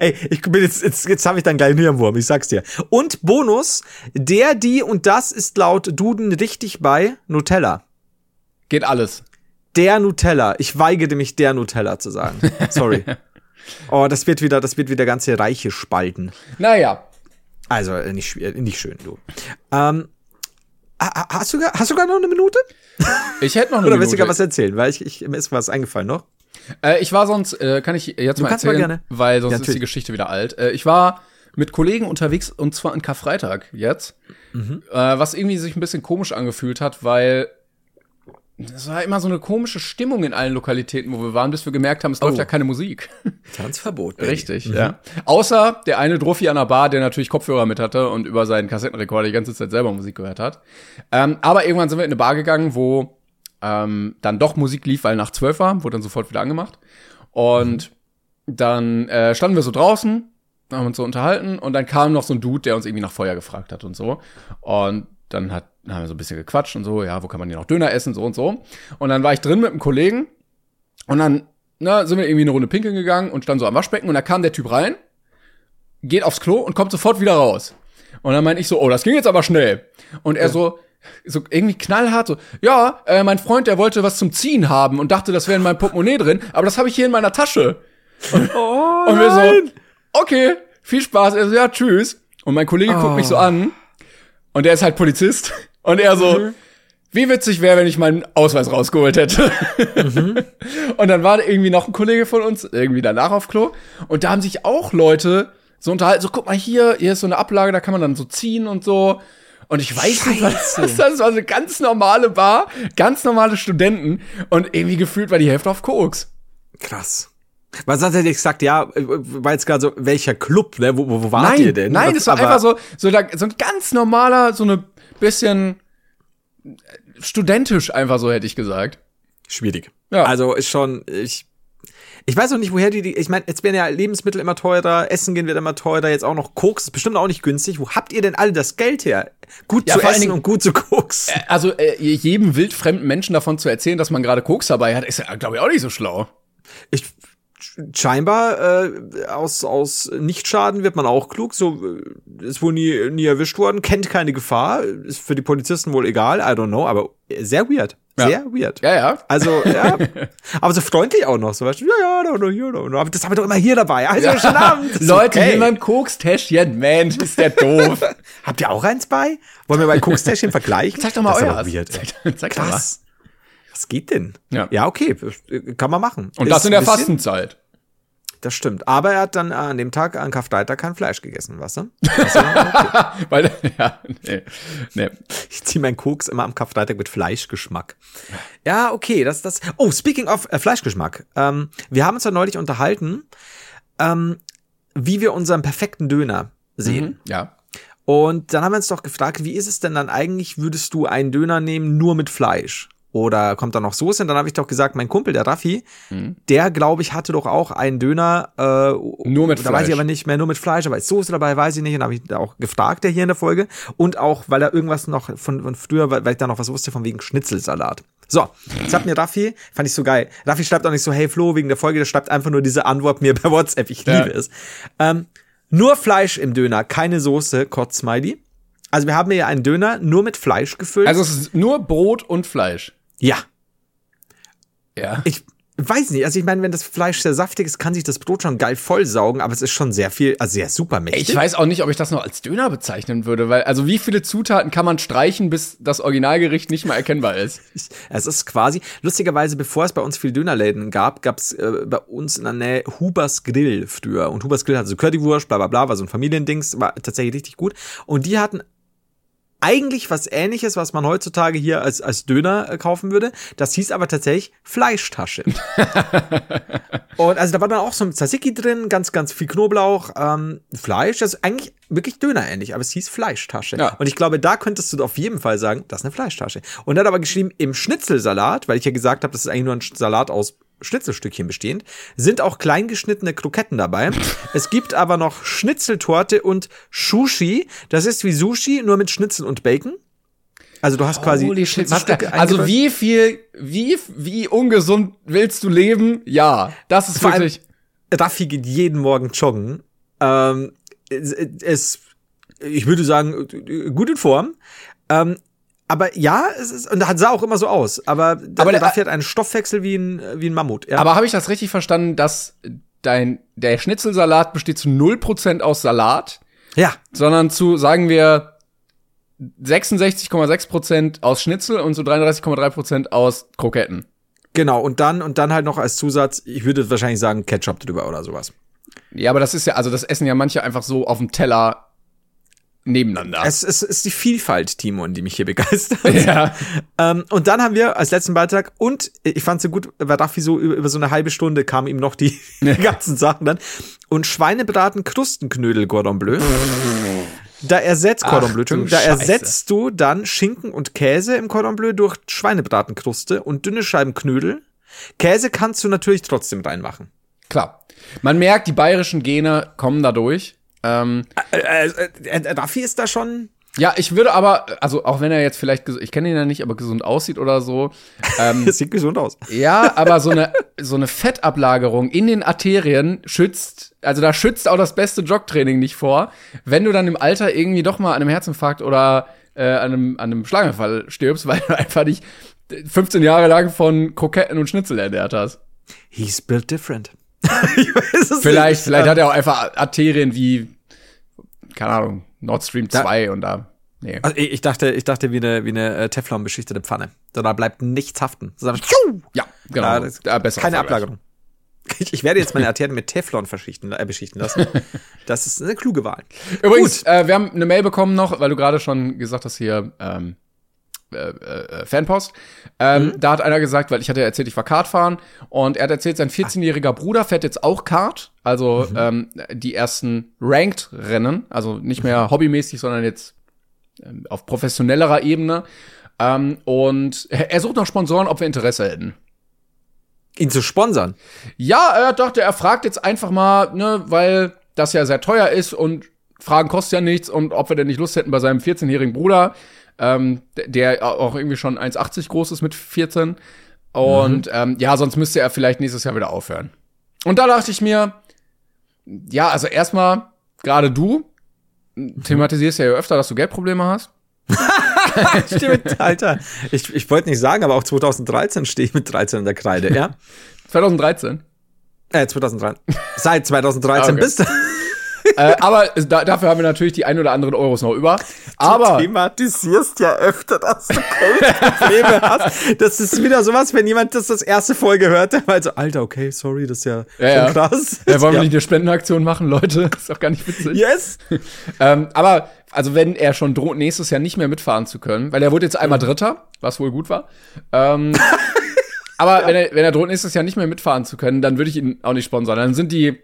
Ey, ich bin jetzt, jetzt, jetzt habe ich dann gleich Hirnwurm, ich sag's dir. Und Bonus, der, die und das ist laut Duden richtig bei Nutella. Geht alles. Der Nutella. Ich weigere mich, der Nutella zu sagen. Sorry. Oh, das wird wieder, das wird wieder ganze Reiche spalten. Naja. Also, äh, nicht, schwer- nicht schön, du. Ähm, ha- ha- hast du, hast du gar noch eine Minute? Ich hätte noch eine Oder willst du gar was erzählen? Weil ich, ich, mir ist was eingefallen noch. Äh, ich war sonst, äh, kann ich jetzt mal kannst mal erzählen, gerne. weil sonst Ja, ist die. Geschichte wieder alt. Äh, ich war mit Kollegen unterwegs und zwar an Karfreitag jetzt, Mhm. äh, was irgendwie sich ein bisschen komisch angefühlt hat, weil es war immer so eine komische Stimmung in allen Lokalitäten, wo wir waren, bis wir gemerkt haben, es läuft Oh. ja keine Musik. Tanzverbot. Richtig, ja. Außer der eine Druffi an der Bar, der natürlich Kopfhörer mit hatte und über seinen Kassettenrekorder die ganze Zeit selber Musik gehört hat. Ähm, aber irgendwann sind wir in eine Bar gegangen, wo ähm, dann doch Musik lief, weil nach zwölf war, wurde dann sofort wieder angemacht. Und dann äh, standen wir so draußen, haben uns so unterhalten und dann kam noch so ein Dude, der uns irgendwie nach Feuer gefragt hat und so. Und dann hat, haben wir so ein bisschen gequatscht und so, ja, wo kann man hier noch Döner essen, so und so. Und dann war ich drin mit einem Kollegen und dann na, sind wir irgendwie eine Runde pinkeln gegangen und standen so am Waschbecken und da kam der Typ rein geht aufs Klo und kommt sofort wieder raus. Und dann meinte ich so, oh, das ging jetzt aber schnell. Und er so, so irgendwie knallhart so, ja, äh, mein Freund, der wollte was zum Ziehen haben und dachte, das wäre in meinem Portemonnaie drin, aber das habe ich hier in meiner Tasche. Und, Oh, und wir so, okay, viel Spaß. Er so, ja, tschüss. Und mein Kollege guckt mich so an und der ist halt Polizist und er so, wie witzig wäre, wenn ich meinen Ausweis rausgeholt hätte. Und dann war irgendwie noch ein Kollege von uns, irgendwie danach auf Klo. Und da haben sich auch Leute so unterhalten, so guck mal hier, hier ist so eine Ablage, da kann man dann so ziehen und so. Und ich weiß nicht, was das, das war so eine ganz normale Bar, ganz normale Studenten. Und irgendwie gefühlt war die Hälfte auf Koks. Krass. Was hat er dir gesagt? Ja, äh, war jetzt gerade so, welcher Club, ne? Wo, wo, wart nein, ihr denn? Nein, es war einfach so, so, da, so ein ganz normaler, so eine bisschen studentisch einfach so, hätte ich gesagt. Schwierig. Ja. Also ist schon, ich, ich weiß auch nicht, woher die, die ich meine, jetzt werden ja Lebensmittel immer teurer, Essen gehen wird immer teurer, jetzt auch noch Koks, ist bestimmt auch nicht günstig. Wo habt ihr denn alle das Geld her? Gut Ja, zu essen Dingen- und gut zu Koks. Also äh, jedem wildfremden Menschen davon zu erzählen, dass man gerade Koks dabei hat, ist ja, glaube ich, auch nicht so schlau. Ich, scheinbar äh, aus, aus Nichtschaden wird man auch klug. So äh, ist wohl nie, nie erwischt worden, kennt keine Gefahr, ist für die Polizisten wohl egal, I don't know, aber sehr weird. Ja. Sehr weird. Ja, ja. Also, ja. aber so freundlich auch noch. So, weißt du, ja, ja, da, hier, da, da. Aber das haben wir doch immer hier dabei. Also, schönen Abend. Leute, okay. mein Kokstäschchen, Mensch, ist der doof. Habt ihr auch eins bei? Wollen wir bei Kokstäschchen vergleichen? Zeig doch mal das euer. weird. Zeig, zeig doch mal. Krass. Was geht denn? Ja. ja, okay, kann man machen. Und Ist das in der bisschen- Fastenzeit. Das stimmt. Aber er hat dann äh, an dem Tag, an Karfreitag, kein Fleisch gegessen, weißt du? Weil, ja, nee, nee. Ich ziehe meinen Koks immer am Karfreitag mit Fleischgeschmack. Ja, okay, das, das. Oh, speaking of äh, Fleischgeschmack. Ähm, wir haben uns ja neulich unterhalten, ähm, wie wir unseren perfekten Döner sehen. Ja. Und dann haben wir uns doch gefragt, wie ist es denn dann eigentlich, würdest du einen Döner nehmen nur mit Fleisch? Oder kommt da noch Soße? Und dann habe ich doch gesagt, mein Kumpel, der Raffi, der, glaube ich, hatte doch auch einen Döner. Äh, Nur mit Da weiß Fleisch. ich aber nicht mehr, nur mit Fleisch. Aber ist Soße dabei, weiß ich nicht. Und habe ich da auch gefragt, der hier in der Folge. Und auch, weil er irgendwas noch von, von früher, weil, weil ich da noch was wusste, von wegen Schnitzelsalat. So, jetzt hat mir Raffi, fand ich so geil. Raffi schreibt auch nicht so, hey Flo, wegen der Folge, der schreibt einfach nur diese Antwort mir bei WhatsApp. Ich Ja. liebe es. Ähm, nur Fleisch im Döner, keine Soße, Kotz Smiley. Also wir haben hier einen Döner nur mit Fleisch gefüllt. Also es ist nur Brot und Fleisch. Ja, Ja. ich weiß nicht. Also ich meine, wenn das Fleisch sehr saftig ist, kann sich das Brot schon geil vollsaugen, aber es ist schon sehr viel, also sehr super mächtig. Ich weiß auch nicht, ob ich das noch als Döner bezeichnen würde, weil, also wie viele Zutaten kann man streichen, bis das Originalgericht nicht mal erkennbar ist? Es ist quasi, lustigerweise, bevor es bei uns viel Dönerläden gab, gab es äh, bei uns in der Nähe Hubers Grill früher. Und Hubers Grill hatte so Currywurst, bla bla bla, war so ein Familiendings, war tatsächlich richtig gut. Und die hatten eigentlich was ähnliches, was man heutzutage hier als, als Döner äh, kaufen würde. Das hieß aber tatsächlich Fleischtasche. Und also da war dann auch so ein Tzatziki drin, ganz, ganz viel Knoblauch, ähm, Fleisch. Das ist eigentlich wirklich Döner-ähnlich, aber es hieß Fleischtasche. Ja. Und ich glaube, da könntest du auf jeden Fall sagen, das ist eine Fleischtasche. Und er hat aber geschrieben, im Schnitzelsalat, weil ich ja gesagt habe, das ist eigentlich nur ein Salat aus Schnitzelstückchen bestehend, sind auch kleingeschnittene Kroketten dabei. es gibt aber noch Schnitzeltorte und Sushi. Das ist wie Sushi, nur mit Schnitzel und Bacon. Also du hast quasi Holy shit, was also wie viel, wie, wie ungesund willst du leben? Ja, das ist Vor allem- wirklich. Raffi geht jeden Morgen joggen. Ähm, es, es, ich würde sagen, gut in Form. Ähm, aber ja, es ist, und er sah auch immer so aus. Aber, Aber der Raffi hat einen Stoffwechsel wie ein, wie ein Mammut. Ja. Aber habe ich das richtig verstanden, dass dein, der Schnitzelsalat besteht zu 0% aus Salat, ja, sondern zu, sagen wir, 66,6% aus Schnitzel und zu 33,3% aus Kroketten. genau. Und dann, und dann halt noch als Zusatz, ich würde wahrscheinlich sagen, Ketchup drüber oder sowas. Ja, aber das ist ja, also das essen ja manche einfach so auf dem Teller nebeneinander. Es, es ist die Vielfalt, Timon, die mich hier begeistert. ja. Ähm, und dann haben wir als letzten Beitrag, und ich fand so gut, weil Raffi so über, über so eine halbe Stunde kamen ihm noch die, die ganzen Sachen dann. Und Schweinebraten Krustenknödel Cordon Bleu. Da ersetzt Cordon Bleu, da Scheiße. ersetzt du dann Schinken und Käse im Cordon Bleu durch Schweinebratenkruste und dünne Scheiben Knödel. Käse kannst du natürlich trotzdem reinmachen. Klar. Man merkt, die bayerischen Gene kommen dadurch. Ähm, Äh, äh, äh, Raffi ist da schon, Ja, ich würde aber, also auch wenn er jetzt vielleicht, ich kenne ihn ja nicht, aber gesund aussieht oder so. Ähm, Das sieht gesund aus. ja, aber so eine, so eine Fettablagerung in den Arterien schützt, also da schützt auch das beste Jogtraining nicht vor. Wenn du dann im Alter irgendwie doch mal an einem Herzinfarkt oder äh, an, einem, an einem Schlaganfall stirbst, weil du einfach dich 15 Jahre lang von Kroketten und Schnitzel ernährt hast. He's built different. ich weiß es Vielleicht, nicht. vielleicht hat er auch einfach Arterien wie, keine Ahnung, Nord Stream 2 und da, nee. Also ich dachte, ich dachte wie eine, wie eine äh, Teflon-beschichtete Pfanne. So, Da bleibt nichts haften. Dann- Ja, genau. Das- Ja, besser Keine. Ablagerung. Ich, ich werde jetzt meine Arterien mit Teflon verschichten, äh, beschichten lassen. Das ist eine kluge Wahl. Übrigens, äh, wir haben eine Mail bekommen noch, weil du gerade schon gesagt hast hier, ähm, äh, äh, Fanpost. Ähm, Da hat einer gesagt, weil ich hatte erzählt, ich war Kart fahren und er hat erzählt, sein 14-jähriger Bruder fährt jetzt auch Kart, also ähm, die ersten Ranked-Rennen, also nicht mehr hobbymäßig, sondern jetzt ähm, auf professionellerer Ebene. Ähm, und er sucht noch Sponsoren, ob wir Interesse hätten. Ihn zu sponsern. Ja, er dachte, er fragt jetzt einfach mal, ne, weil das ja sehr teuer ist und Fragen kostet ja nichts und ob wir denn nicht Lust hätten bei seinem 14-jährigen Bruder, ähm, der auch irgendwie schon 1,80 groß ist mit 14. Und ähm, ja, sonst müsste er vielleicht nächstes Jahr wieder aufhören. Und da dachte ich mir, ja, also erstmal, gerade du thematisierst ja öfter, dass du Geldprobleme hast. Stimmt, Alter. Ich, ich wollte nicht sagen, aber auch 2013 stehe ich mit 13 in der Kreide, ja? 2013. Äh, 2013. Seit 2013 Okay. bist du. Äh, aber da, dafür haben wir natürlich die ein oder anderen Euros noch über. Aber thematisierst ja öfter, dass du Geldprobleme hast. Das ist wieder sowas, wenn jemand das das erste Folge hört, der meint so, Alter, okay, sorry, das ist ja, Ja, ja. schon krass. äh, wollen wir ja. nicht eine Spendenaktion machen, Leute? ist doch gar nicht witzig. Yes. Ähm, aber, also wenn er schon droht, nächstes Jahr nicht mehr mitfahren zu können, weil er wurde jetzt einmal Dritter, was wohl gut war. Ähm, aber wenn er, wenn er droht, nächstes Jahr nicht mehr mitfahren zu können, dann würde ich ihn auch nicht sponsern. Dann sind die äh,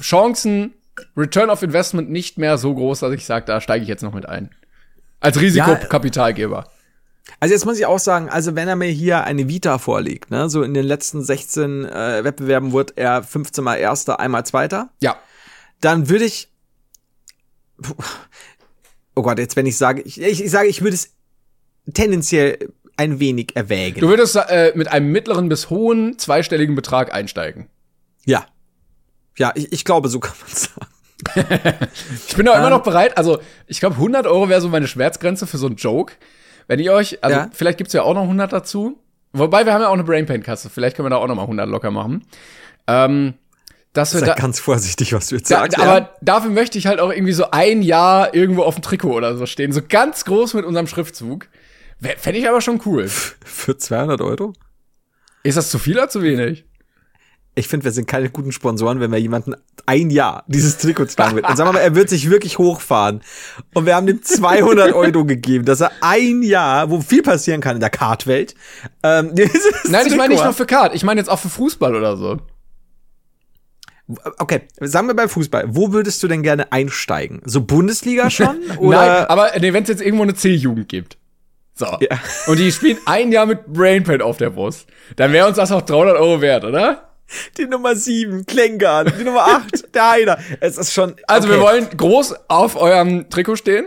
Chancen, Return of Investment nicht mehr so groß, dass ich sage, da steige ich jetzt noch mit ein. Als Risikokapitalgeber. Also jetzt muss ich auch sagen, also wenn er mir hier eine Vita vorlegt, ne, so in den letzten 16 äh, Wettbewerben wird er 15 mal Erster, einmal Zweiter, Ja. dann würde ich, oh Gott, jetzt wenn ich sage, ich, ich, ich sage, ich würde es tendenziell ein wenig erwägen. Du würdest äh, mit einem mittleren bis hohen zweistelligen Betrag einsteigen. ja. Ja, ich, ich glaube, so kann man sagen. Ich bin auch immer Ähm. noch bereit. Also, ich glaube, 100 Euro wäre so meine Schmerzgrenze für so einen Joke. Wenn ihr euch, also Ja. vielleicht gibt's ja auch noch 100 dazu. Wobei, wir haben ja auch eine Brainpain-Kasse. Vielleicht können wir da auch noch mal 100 locker machen. Ähm, dass wir Sei da, ganz vorsichtig, was du jetzt da, sagst. aber dafür möchte ich halt auch irgendwie so ein Jahr irgendwo auf dem Trikot oder so stehen. So ganz groß mit unserem Schriftzug. Fände ich aber schon cool. Für 200 Euro? Ist das zu viel oder zu wenig? Ich finde, wir sind keine guten Sponsoren, wenn wir jemanden ein Jahr dieses Trikot tragen wird. Und sagen wir mal, er wird sich wirklich hochfahren. Und wir haben ihm 200 Euro gegeben, dass er ein Jahr, wo viel passieren kann in der Kartwelt, ähm, dieses Nein, ich meine nicht nur für Kart. Ich meine jetzt auch für Fußball oder so. Okay, sagen wir beim Fußball. Wo würdest du denn gerne einsteigen? So Bundesliga schon? Nein, aber wenn es jetzt irgendwo eine C-Jugend gibt. So. Ja. Und die spielen ein Jahr mit Brainpain auf der Brust. Dann wäre uns das auch 300 Euro wert, oder? Die Nummer 7, Klängern. Die Nummer 8, der Heider. Es ist schon. Also okay. wir wollen groß auf eurem Trikot stehen.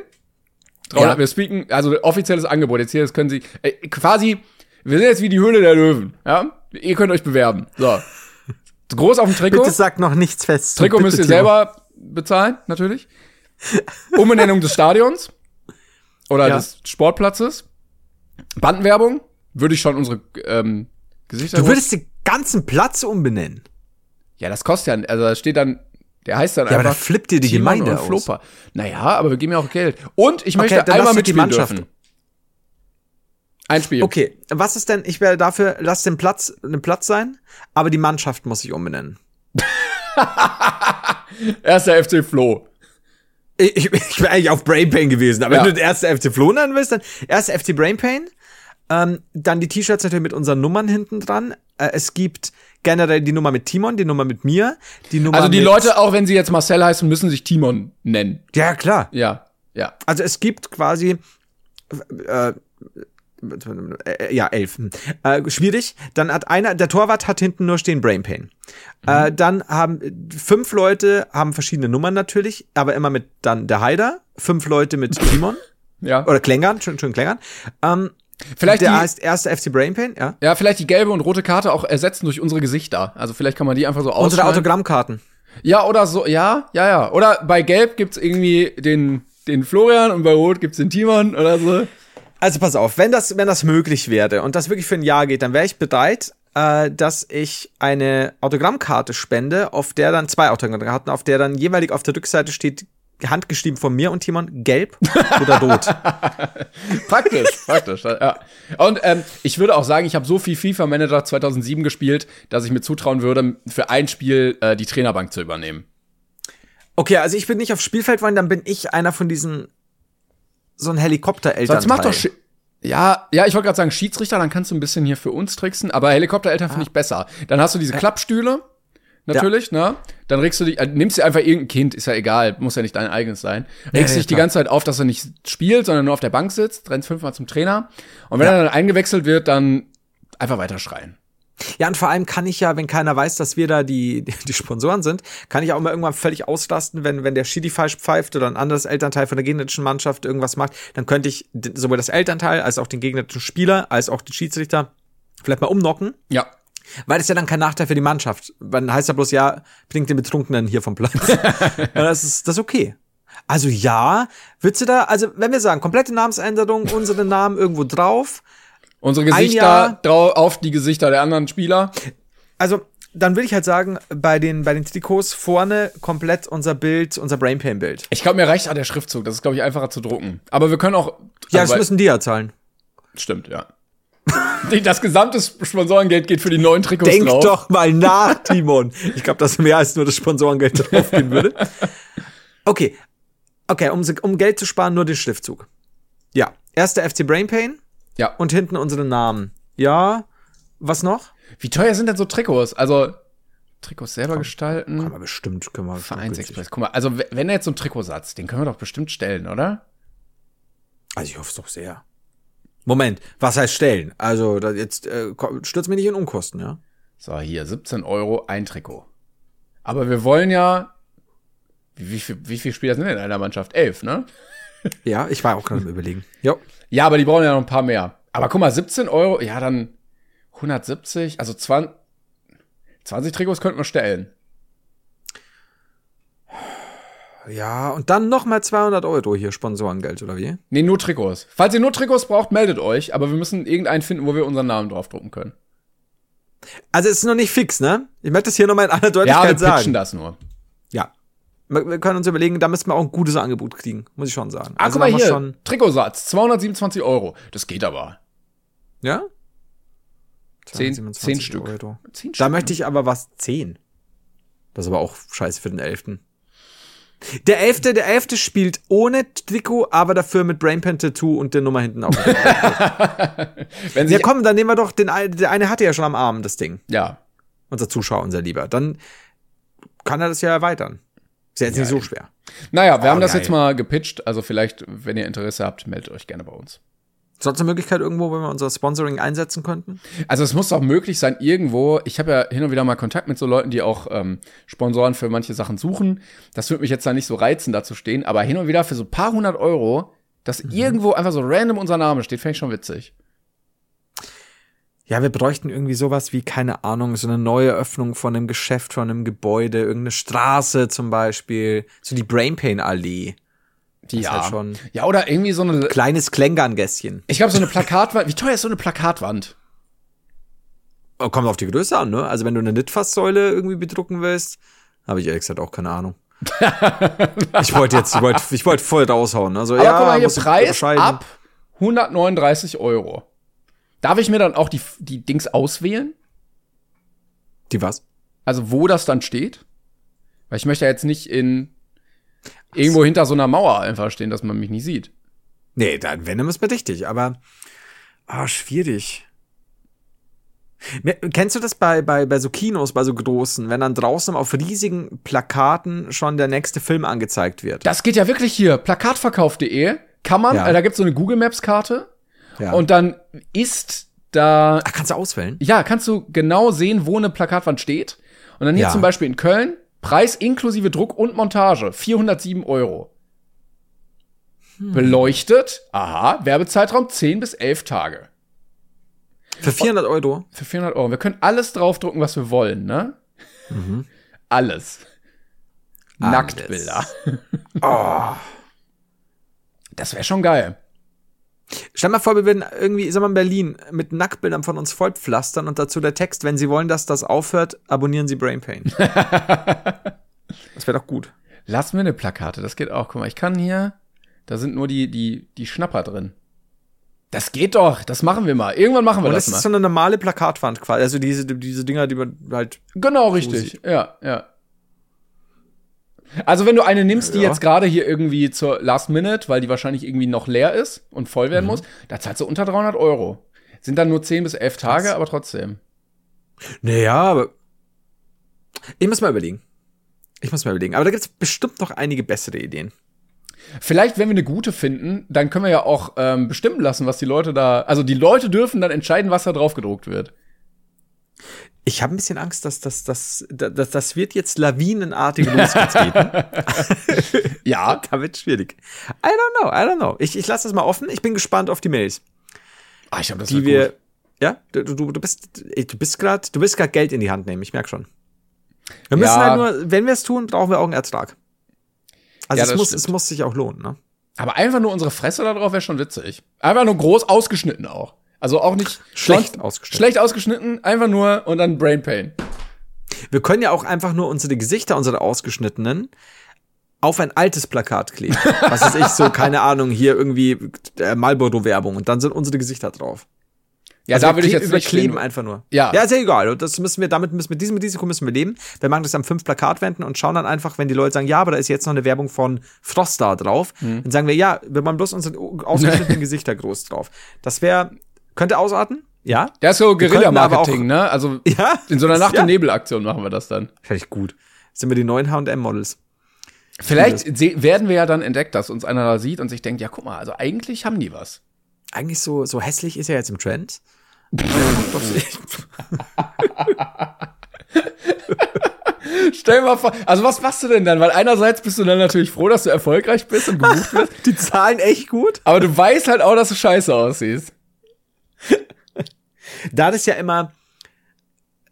300, Ja. Wir speaken, also offizielles Angebot. Jetzt hier, das können Sie, äh, quasi, wir sind jetzt wie die Höhle der Löwen, ja? Ihr könnt euch bewerben. So. Groß auf dem Trikot. Bitte sag noch nichts fest. Trikot Bitte, müsst ihr Timo. selber bezahlen, natürlich. Umbenennung des Stadions oder Ja. des Sportplatzes. Bandenwerbung würde ich schon unsere ähm, Gesichter. Du würdest den ganzen Platz umbenennen. ja, das kostet ja, also da steht dann, der heißt dann Ja, aber einfach. da flippt dir die Timon Gemeinde und aus. Naja, aber wir geben ja auch Geld. Und ich möchte lass einmal doch die Mannschaft. dürfen. Ein Spiel. Okay, was ist denn, ich wäre dafür, lass den Platz, den Platz sein, aber die Mannschaft muss ich umbenennen. Erster FC Flo. Ich, ich, ich wäre eigentlich auf Brain Pain gewesen, aber Ja. wenn du den erste FC Floh nennen willst, dann erste FC Brain Pain, ähm, dann die T-Shirts natürlich mit unseren Nummern hinten dran. Äh, es gibt generell die Nummer mit Timon, die Nummer mit mir, die Nummer Also die Leute, auch wenn sie jetzt Marcel heißen, müssen sich Timon nennen. Ja, klar. Ja, ja. Also es gibt quasi äh, äh, ja, elf. Hm. Äh, schwierig. Dann hat einer, der Torwart hat hinten nur stehen Brain Pain. Äh, dann haben fünf Leute haben verschiedene Nummern natürlich, aber immer mit dann der Haider, fünf Leute mit Timon Ja. oder Klängern, schön, schön Klängern. Ähm, Vielleicht der die, heißt erster FC Brain Pain, ja. ja, vielleicht die gelbe und rote Karte auch ersetzen durch unsere Gesichter. Also vielleicht kann man die einfach so Unsere ausschneiden. Autogrammkarten. Ja, oder so, ja, ja, ja. Oder bei Gelb gibt's irgendwie den, den Florian und bei Rot gibt's den Timon oder so. Also pass auf, wenn das, wenn das möglich wäre und das wirklich für ein Jahr geht, dann wäre ich bereit, äh, dass ich eine Autogrammkarte spende, auf der dann zwei Autogrammkarten, auf der dann jeweilig auf der Rückseite steht, handgeschrieben von mir und Timon, gelb oder rot. Praktisch, praktisch, ja. Und ähm, ich würde auch sagen, ich habe so viel FIFA Manager 2007 gespielt, dass ich mir zutrauen würde, für ein Spiel äh, die Trainerbank zu übernehmen. Okay, also ich bin nicht aufs Spielfeld wollen, dann bin ich einer von diesen so ein Helikoptereltern. Sonst mach doch Schi ja, ja, ich wollte gerade sagen Schiedsrichter, dann kannst du ein bisschen hier für uns tricksen, aber Helikoptereltern finde ich besser. Dann hast du diese Klappstühle, natürlich, ne? Dann regst du dich, äh, nimmst dir einfach irgendein Kind, ist ja egal, muss ja nicht dein eigenes sein. Regst ja, dich die ganze Zeit auf, dass er nicht spielt, sondern nur auf der Bank sitzt, rennst fünfmal zum Trainer. Und wenn Ja. er dann eingewechselt wird, dann einfach weiter schreien. Ja, und vor allem kann ich ja, wenn keiner weiß, dass wir da die, die Sponsoren sind, kann ich auch mal irgendwann völlig ausrasten, wenn, wenn der Schiri falsch pfeift oder ein anderes Elternteil von der gegnerischen Mannschaft irgendwas macht, dann könnte ich sowohl das Elternteil als auch den gegnerischen Spieler, als auch den Schiedsrichter vielleicht mal umnocken, Ja. Weil das ist ja dann kein Nachteil für die Mannschaft. Dann heißt ja bloß, ja, bringt den Betrunkenen hier vom Platz. das ist, das ist okay. Also ja, würdest du da, also wenn wir sagen, komplette Namensänderung, unsere Namen irgendwo drauf, Unsere Gesichter drau auf die Gesichter der anderen Spieler. Also, dann würde ich halt sagen, bei den, bei den Trikots vorne komplett unser Bild, unser Brainpain-Bild. Ich glaube, mir reicht auch der Schriftzug. Das ist, glaube ich, einfacher zu drucken. Aber wir können auch. Ja, also, das müssen die ja zahlen. Stimmt, ja. Das gesamte Sponsorengeld geht für die neuen Trikots Denk drauf. doch mal nach, Timon. Ich glaube, dass mehr als nur das Sponsorengeld draufgehen würde. Okay. Okay, um, um Geld zu sparen, nur den Schriftzug. Ja. Erster FC Brainpain Ja. und hinten unsere Namen. Ja. Was noch? Wie teuer sind denn so Trikots? Also, Trikots selber gestalten. Aber bestimmt können wir. Vereinsexpress. Guck mal, also wenn er jetzt so einen Trikotsatz, den können wir doch bestimmt stellen, oder? Also ich hoffe es doch sehr. Moment, was heißt stellen? Also jetzt äh, stürzt mich nicht in Unkosten, ja? So, hier, 17 Euro ein Trikot. Aber wir wollen ja. Wie, wie, viel, wie viele Spieler sind denn in einer Mannschaft? Elf, ne? Ja, ich war auch gerade am überlegen. Jo. Ja, aber die brauchen ja noch ein paar mehr. Aber guck mal, 17 Euro, ja, dann 170, also 20, 20 Trikots könnten wir stellen. Ja, und dann noch mal 200 Euro hier Sponsorengeld, oder wie? Nee, nur Trikots. Falls ihr nur Trikots braucht, meldet euch, aber wir müssen irgendeinen finden, wo wir unseren Namen draufdrucken können. Also es ist noch nicht fix, ne? Ich möchte das hier nochmal in aller Ja, wir Deutlichkeit pitchen sagen. das nur. Ja. Wir, wir können uns überlegen, da müssen wir auch ein gutes Angebot kriegen, muss ich schon sagen. Ah, also guck mal hier, Schon, Trikotsatz, 227 Euro. Das geht aber. ja? Zehn, 227 zehn Stück. Euro. Zehn Da Stück. möchte ich aber was 10. Das ist aber auch scheiße für den Elften. Der Elfte, der Elfte spielt ohne Trikot, aber dafür mit Brainpan Tattoo und der Nummer hinten auf. Wenn ja komm, dann nehmen wir doch den, der eine hatte ja schon am Arm das Ding. ja, Unser Zuschauer, unser Lieber. Dann kann er das ja erweitern. Ist ja jetzt nicht so schwer. naja, wir Oh, haben das geil. jetzt mal gepitcht. Also vielleicht, wenn ihr Interesse habt, meldet euch gerne bei uns. Sonst eine Möglichkeit irgendwo, wenn wir unser Sponsoring einsetzen könnten? Also es muss doch möglich sein, irgendwo, ich habe ja hin und wieder mal Kontakt mit so Leuten, die auch ähm, Sponsoren für manche Sachen suchen. Das würde mich jetzt da nicht so reizen, da zu stehen, aber hin und wieder für so ein paar hundert Euro, dass Mhm. irgendwo einfach so random unser Name steht, fände ich schon witzig. Ja, wir bräuchten irgendwie sowas wie, keine Ahnung, so eine neue Öffnung von einem Geschäft, von einem Gebäude, irgendeine Straße zum Beispiel. So die Brainpain-Allee. Die ist halt schon- Ja, oder irgendwie so eine. Kleines Klängern-Gässchen. Ich glaube, so eine Plakatwand. Wie teuer ist so eine Plakatwand? Oh, Kommt auf die Größe an, ne? Also wenn du eine Litfaßsäule irgendwie bedrucken willst, habe ich ehrlich gesagt auch keine Ahnung. ich wollte jetzt, ich wollte, ich wollte voll raushauen. Also Aber ja, guck mal hier, Preis ab 139 Euro. Darf ich mir dann auch die, die Dings auswählen? Die was? Also wo das dann steht? Weil ich möchte ja jetzt nicht in irgendwo hinter so einer Mauer einfach stehen, dass man mich nicht sieht. Nee, dann wenn, dann ist mir richtig, aber ah, schwierig. Kennst du das bei, bei, bei so Kinos, bei so großen, wenn dann draußen auf riesigen Plakaten schon der nächste Film angezeigt wird? Das geht ja wirklich hier. Plakatverkauf.de kann man, Ja. äh, da gibt's so eine Google Maps Karte Ja. Und dann ist da, Ach, kannst du auswählen? ja, kannst du genau sehen, wo eine Plakatwand steht. Und dann hier Ja. zum Beispiel in Köln, Preis inklusive Druck und Montage, 407 Euro. Hm. Beleuchtet, aha, Werbezeitraum 10 bis 11 Tage. Für 400 Euro? Für 400 Euro. Wir können alles draufdrucken, was wir wollen, ne? Alles. Nacktbilder. Oh. Das wäre schon geil. Stell mal vor, wir würden irgendwie, sag mal, in Berlin mit Nacktbildern von uns vollpflastern und dazu der Text, wenn Sie wollen, dass das aufhört, abonnieren Sie Brain Pain. das wäre doch gut. Lass mir eine Plakate, das geht auch. Guck mal, ich kann hier, da sind nur die, die, die Schnapper drin. Das geht doch, das machen wir mal. Irgendwann machen wir Und das, das mal. ist so eine normale Plakatwand quasi. Also diese, diese Dinger, die man halt. genau, richtig. Ja, ja. Also wenn du eine nimmst, die Ja. jetzt gerade hier irgendwie zur Last Minute, weil die wahrscheinlich irgendwie noch leer ist und voll Mhm. werden muss, da zahlst du unter 300 Euro. Sind dann nur 10 bis 11 Tage, aber trotzdem. Naja, aber. Ich muss mal überlegen. Ich muss mal überlegen. Aber da gibt's bestimmt noch einige bessere Ideen. Vielleicht, wenn wir eine gute finden, dann können wir ja auch ähm, bestimmen lassen, was die Leute da. Also die Leute dürfen dann entscheiden, was da drauf gedruckt wird. Ich habe ein bisschen Angst, dass das, das, das, das wird jetzt lawinenartig losgetreten. Ja. da wird schwierig. I don't know, I don't know. Ich, ich lasse das mal offen. Ich bin gespannt auf die Mails, Ah, ich glaube, das die wir. gut. Ja, du, du, du bist, du bist gerade, du bist gerade Geld in die Hand nehmen. Ich merk schon. Wir müssen Ja. halt nur, wenn wir es tun, brauchen wir auch einen Ertrag. Also Ja, es muss, stimmt. es muss sich auch lohnen, ne? Aber einfach nur unsere Fresse da drauf wäre schon witzig. Einfach nur groß ausgeschnitten auch. Also auch nicht Schlecht ausgeschnitten. Schlecht ausgeschnitten, einfach nur und dann Brain Pain. Wir können ja auch einfach nur unsere Gesichter, unsere ausgeschnittenen, auf ein altes Plakat kleben. Was ist ich so, keine Ahnung, hier irgendwie äh, Marlboro-Werbung und dann sind unsere Gesichter drauf. Ja, Also da würde ich jetzt nicht stehen. einfach nur. Ja. Ja, ist ja egal. Und Das müssen wir, damit müssen wir, diesem Risiko müssen wir leben. Wir machen das am fünf Plakatwänden und schauen dann einfach, wenn die Leute sagen, ja, aber da ist jetzt noch eine Werbung von Frostar drauf, Hm. dann sagen wir, ja, wir machen bloß unsere ausgeschnittenen Gesichter groß drauf. Das wäre, könnte ausarten? Ja. Ja, ist so Guerilla-Marketing, ne? Also Ja. in so einer Nacht- Ja. und Nebelaktion machen wir das dann. Finde ich gut. Das sind wir die neuen H&M-Models. Vielleicht werden wir ja dann entdeckt, dass uns einer da sieht und sich denkt, ja, guck mal, also eigentlich haben die was. Eigentlich so, so hässlich ist er jetzt im Trend. Stell mal vor, also was machst du denn dann? Weil einerseits bist du dann natürlich froh, dass du erfolgreich bist und gebucht wirst, die zahlen echt gut. aber du weißt halt auch, dass du scheiße aussiehst. Da das ja immer,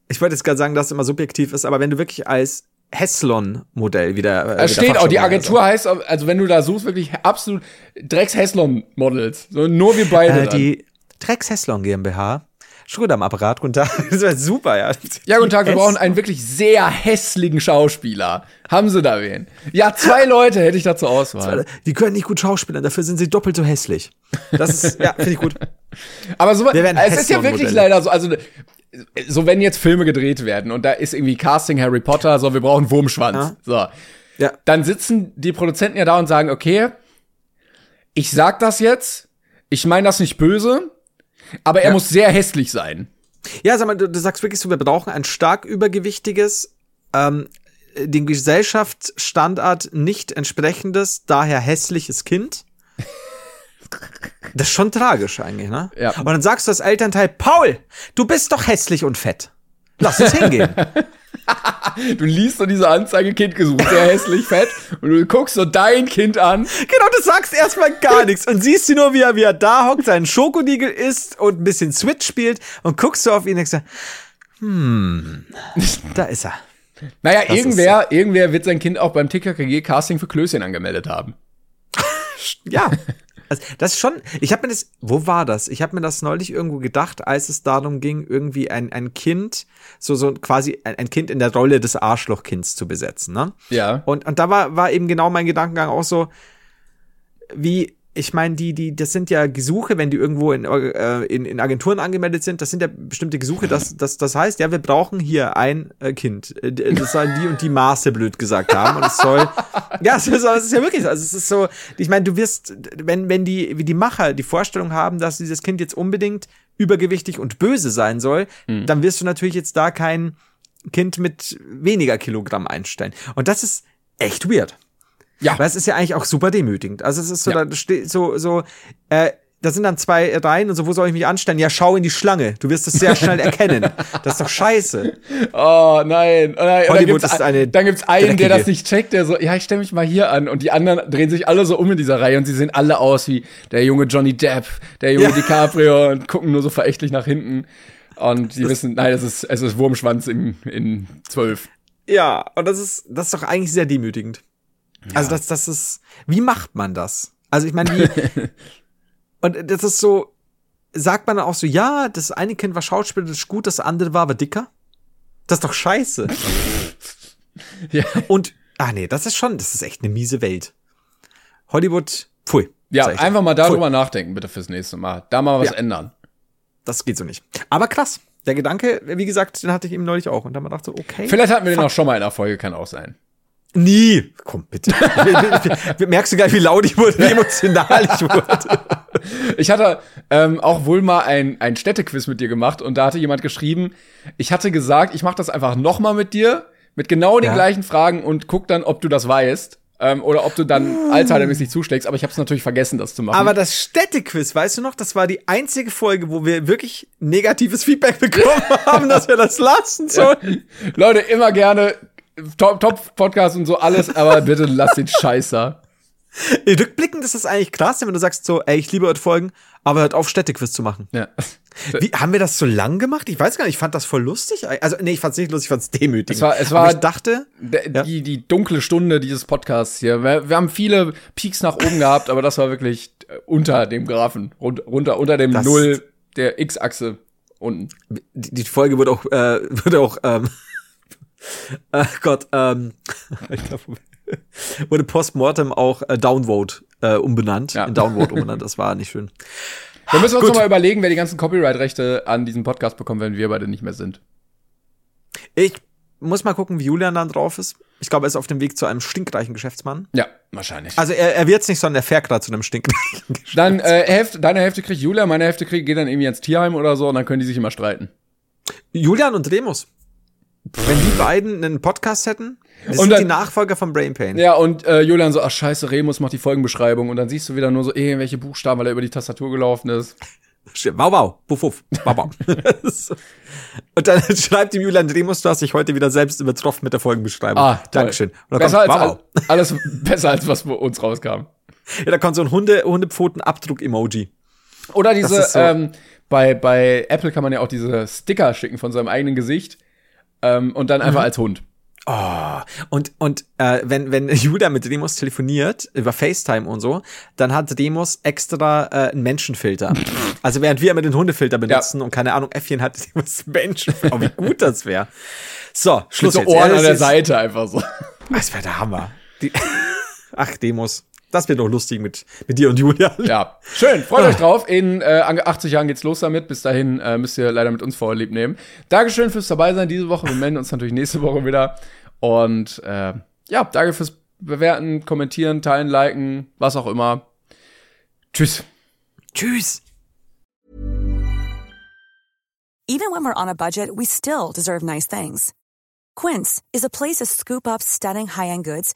ich wollte jetzt gerade sagen, dass es immer subjektiv ist, aber wenn du wirklich als Heslon-Modell wieder. Äh, steht auch, die Agentur heißt, also wenn du da suchst, wirklich absolut Drecks-Heslon-Models. So, nur wir beide. Äh, die Drecks Heslon GmbH. Schröder am Apparat, guten Tag. Das wäre super, ja. ja, guten Tag, wir brauchen einen wirklich sehr hässlichen Schauspieler. Haben sie da wen? Ja, zwei Leute hätte ich da zur Auswahl. Die können nicht gut schauspielern, dafür sind sie doppelt so hässlich. Das ist, ja, finde ich gut. Aber so, Wir es ist ja wirklich leider so, also so wenn jetzt Filme gedreht werden und da ist irgendwie Casting Harry Potter, so wir brauchen Wurmschwanz. So. Ja. Dann sitzen die Produzenten ja da und sagen, okay, ich sag das jetzt, ich meine das nicht böse, aber er Ja. muss sehr hässlich sein. Ja, sag mal, du, du sagst wirklich so, wir brauchen ein stark übergewichtiges, ähm, dem Gesellschaftsstandard nicht entsprechendes, daher hässliches Kind. Das ist schon tragisch eigentlich, ne? Ja. Und dann sagst du als Elternteil, Paul, du bist doch hässlich und fett. Lass es hingehen. Du liest so diese Anzeige, Kind gesucht, sehr hässlich, fett, und du guckst so dein Kind an. genau, du sagst erstmal gar nichts und siehst sie nur, wie er, wie er da hockt, seinen Schokodiegel isst und ein bisschen Switch spielt und guckst du auf ihn und denkst, hm, da ist er. Naja, Das irgendwer, irgendwer wird sein Kind auch beim TKKG Casting für Klößchen angemeldet haben. Ja. Also, das ist schon, ich habe mir das, wo war das? Ich habe mir das neulich irgendwo gedacht, als es darum ging, irgendwie ein, ein Kind, so, so quasi ein, ein Kind in der Rolle des Arschlochkinds zu besetzen, ne? Ja. Und, und da war, war eben genau mein Gedankengang auch so, wie, ich meine, die, die, das sind ja Gesuche, wenn die irgendwo in, äh, in, in Agenturen angemeldet sind, das sind ja bestimmte Gesuche, das, das, das heißt, ja, wir brauchen hier ein äh, Kind. Äh, Das sollen die und die Maße blöd gesagt haben. Und es soll, ja, es ist, es ist ja wirklich so. Also es ist so, ich meine, du wirst, wenn, wenn die, wie die Macher die Vorstellung haben, dass dieses Kind jetzt unbedingt übergewichtig und böse sein soll, dann wirst du natürlich jetzt da kein Kind mit weniger Kilogramm einstellen. Und das ist echt weird. Ja. Weil es ist ja eigentlich auch super demütigend. Also es ist so, Ja. da steht so, so, äh, da sind dann zwei Reihen und so, wo soll ich mich anstellen? Ja, schau in die Schlange. Du wirst es sehr schnell erkennen. Das ist doch scheiße. Oh nein. Oh nein. Hollywood gibt's, ist eine dann gibt's einen, der dreckige- das nicht checkt, der so, ja, ich stelle mich mal hier an. Und die anderen drehen sich alle so um in dieser Reihe und sie sehen alle aus wie der junge Johnny Depp, der junge Ja. DiCaprio und gucken nur so verächtlich nach hinten. Und sie wissen, nein, es ist, es ist Wurmschwanz in, in zwölf. Ja, und das ist, das ist doch eigentlich sehr demütigend. Also das, das ist, wie macht man das? Also ich meine, wie, und das ist so, sagt man auch so, ja, das eine Kind war Schauspieler, das ist gut, das andere war aber dicker? Das ist doch scheiße. Ja. Und, ah nee, das ist schon, das ist echt eine miese Welt. Hollywood, pfui. Ja, einfach mal Pfui. darüber nachdenken, bitte fürs nächste Mal. Da mal was Ja. ändern. Das geht so nicht. Aber krass. Der Gedanke, wie gesagt, den hatte ich eben neulich auch. Und dann dachte ich so, okay. Vielleicht hatten wir den auch schon mal in der Folge, kann auch sein. Nie. Komm, bitte. Merkst du gar nicht, wie laut ich wurde, wie emotional ich wurde. Ich hatte ähm, auch wohl mal ein, ein Städtequiz mit dir gemacht und da hatte jemand geschrieben, ich hatte gesagt, ich mache das einfach nochmal mit dir, mit genau den Ja. gleichen Fragen und guck dann, ob du das weißt. Ähm, oder ob du dann Alzheimer-mäßig zuschlägst, aber ich habe es natürlich vergessen, das zu machen. Aber das Städtequiz, weißt du noch, das war die einzige Folge, wo wir wirklich negatives Feedback bekommen haben, dass wir das lassen sollen. Leute, immer gerne Top- Top-Podcast und so alles, aber bitte lass den Scheiß da. Rückblickend ist das eigentlich krass, wenn du sagst so, ey, ich liebe eure Folgen, aber hört auf, Städtequiz zu machen. Ja. Wie, haben wir das so lang gemacht? Ich weiß gar nicht, ich fand das voll lustig. Also, nee, ich fand's nicht lustig, ich fand's demütigend. Es war- es aber war- ich dachte, Ja. Die, die dunkle Stunde dieses Podcasts hier. Wir, wir haben viele Peaks nach oben gehabt, aber das war wirklich unter dem Graphen. Rund, runter, unter dem Das- Null der X-Achse unten. die, die Folge wurde auch, äh, wurde auch, ähm, äh, Gott, ähm, Alter, wurde postmortem auch äh, Downvote äh, umbenannt. Ja. In Downvote umbenannt, das war nicht schön. Wir müssen uns Gut. noch mal überlegen, wer die ganzen Copyright-Rechte an diesem Podcast bekommt, wenn wir beide nicht mehr sind. Ich muss mal gucken, wie Julian dann drauf ist. Ich glaube, er ist auf dem Weg zu einem stinkreichen Geschäftsmann. Ja, wahrscheinlich. Also er, er wird's nicht, sondern er fährt gerade zu einem stinkreichen Geschäftsmann. dann äh, Hälfte, deine Hälfte kriegt Julia, meine Hälfte kriegt, geht dann irgendwie ins Tierheim oder so und dann können die sich immer streiten. Julian und Remus. Wenn die beiden einen Podcast hätten, das Und sind dann- die Nachfolger von Brain Pain. Ja, und äh, Julian so, ach scheiße, Remus macht die Folgenbeschreibung und dann siehst du wieder nur so irgendwelche Buchstaben, weil er über die Tastatur gelaufen ist. Wow, wow, buff, buff, wow, wow. Und dann schreibt ihm Julian Remus, du hast dich heute wieder selbst übertroffen mit der Folgenbeschreibung. Ah, toll. Dankeschön. Besser kommt, als wow, wow. all- alles besser als was bei uns rauskam. Ja, da kommt so ein Hunde, Hundepfoten-Abdruck-Emoji. Oder diese, so- ähm, bei, bei Apple kann man ja auch diese Sticker schicken von seinem eigenen Gesicht ähm, und dann Mhm. einfach als Hund. Oh, und, und äh, wenn, wenn Julian mit Remus telefoniert, über FaceTime und so, dann hat Remus extra äh, einen Menschenfilter. also während wir immer den Hundefilter benutzen und keine Ahnung, Äffchen hat Remus Menschenfilter. Oh, wie gut das wäre. So, Mit Schluss so jetzt. Ohren Ja, an der ist- Seite einfach so. Das wäre der Hammer. Die, Ach, Demos. Das wird doch lustig mit, mit dir und Julian. Ja, schön. Ah. Freut euch drauf. In äh, 80 Jahren geht's los damit. Bis dahin äh, müsst ihr leider mit uns vorlieb nehmen. Dankeschön fürs dabei sein diese Woche. Wir melden uns natürlich nächste Woche wieder. Und äh, ja, danke fürs Bewerten, Kommentieren, Teilen, Liken, was auch immer. Tschüss. Tschüss. Even when we're on a budget, we still deserve nice things. Quince is a place to scoop up stunning high-end goods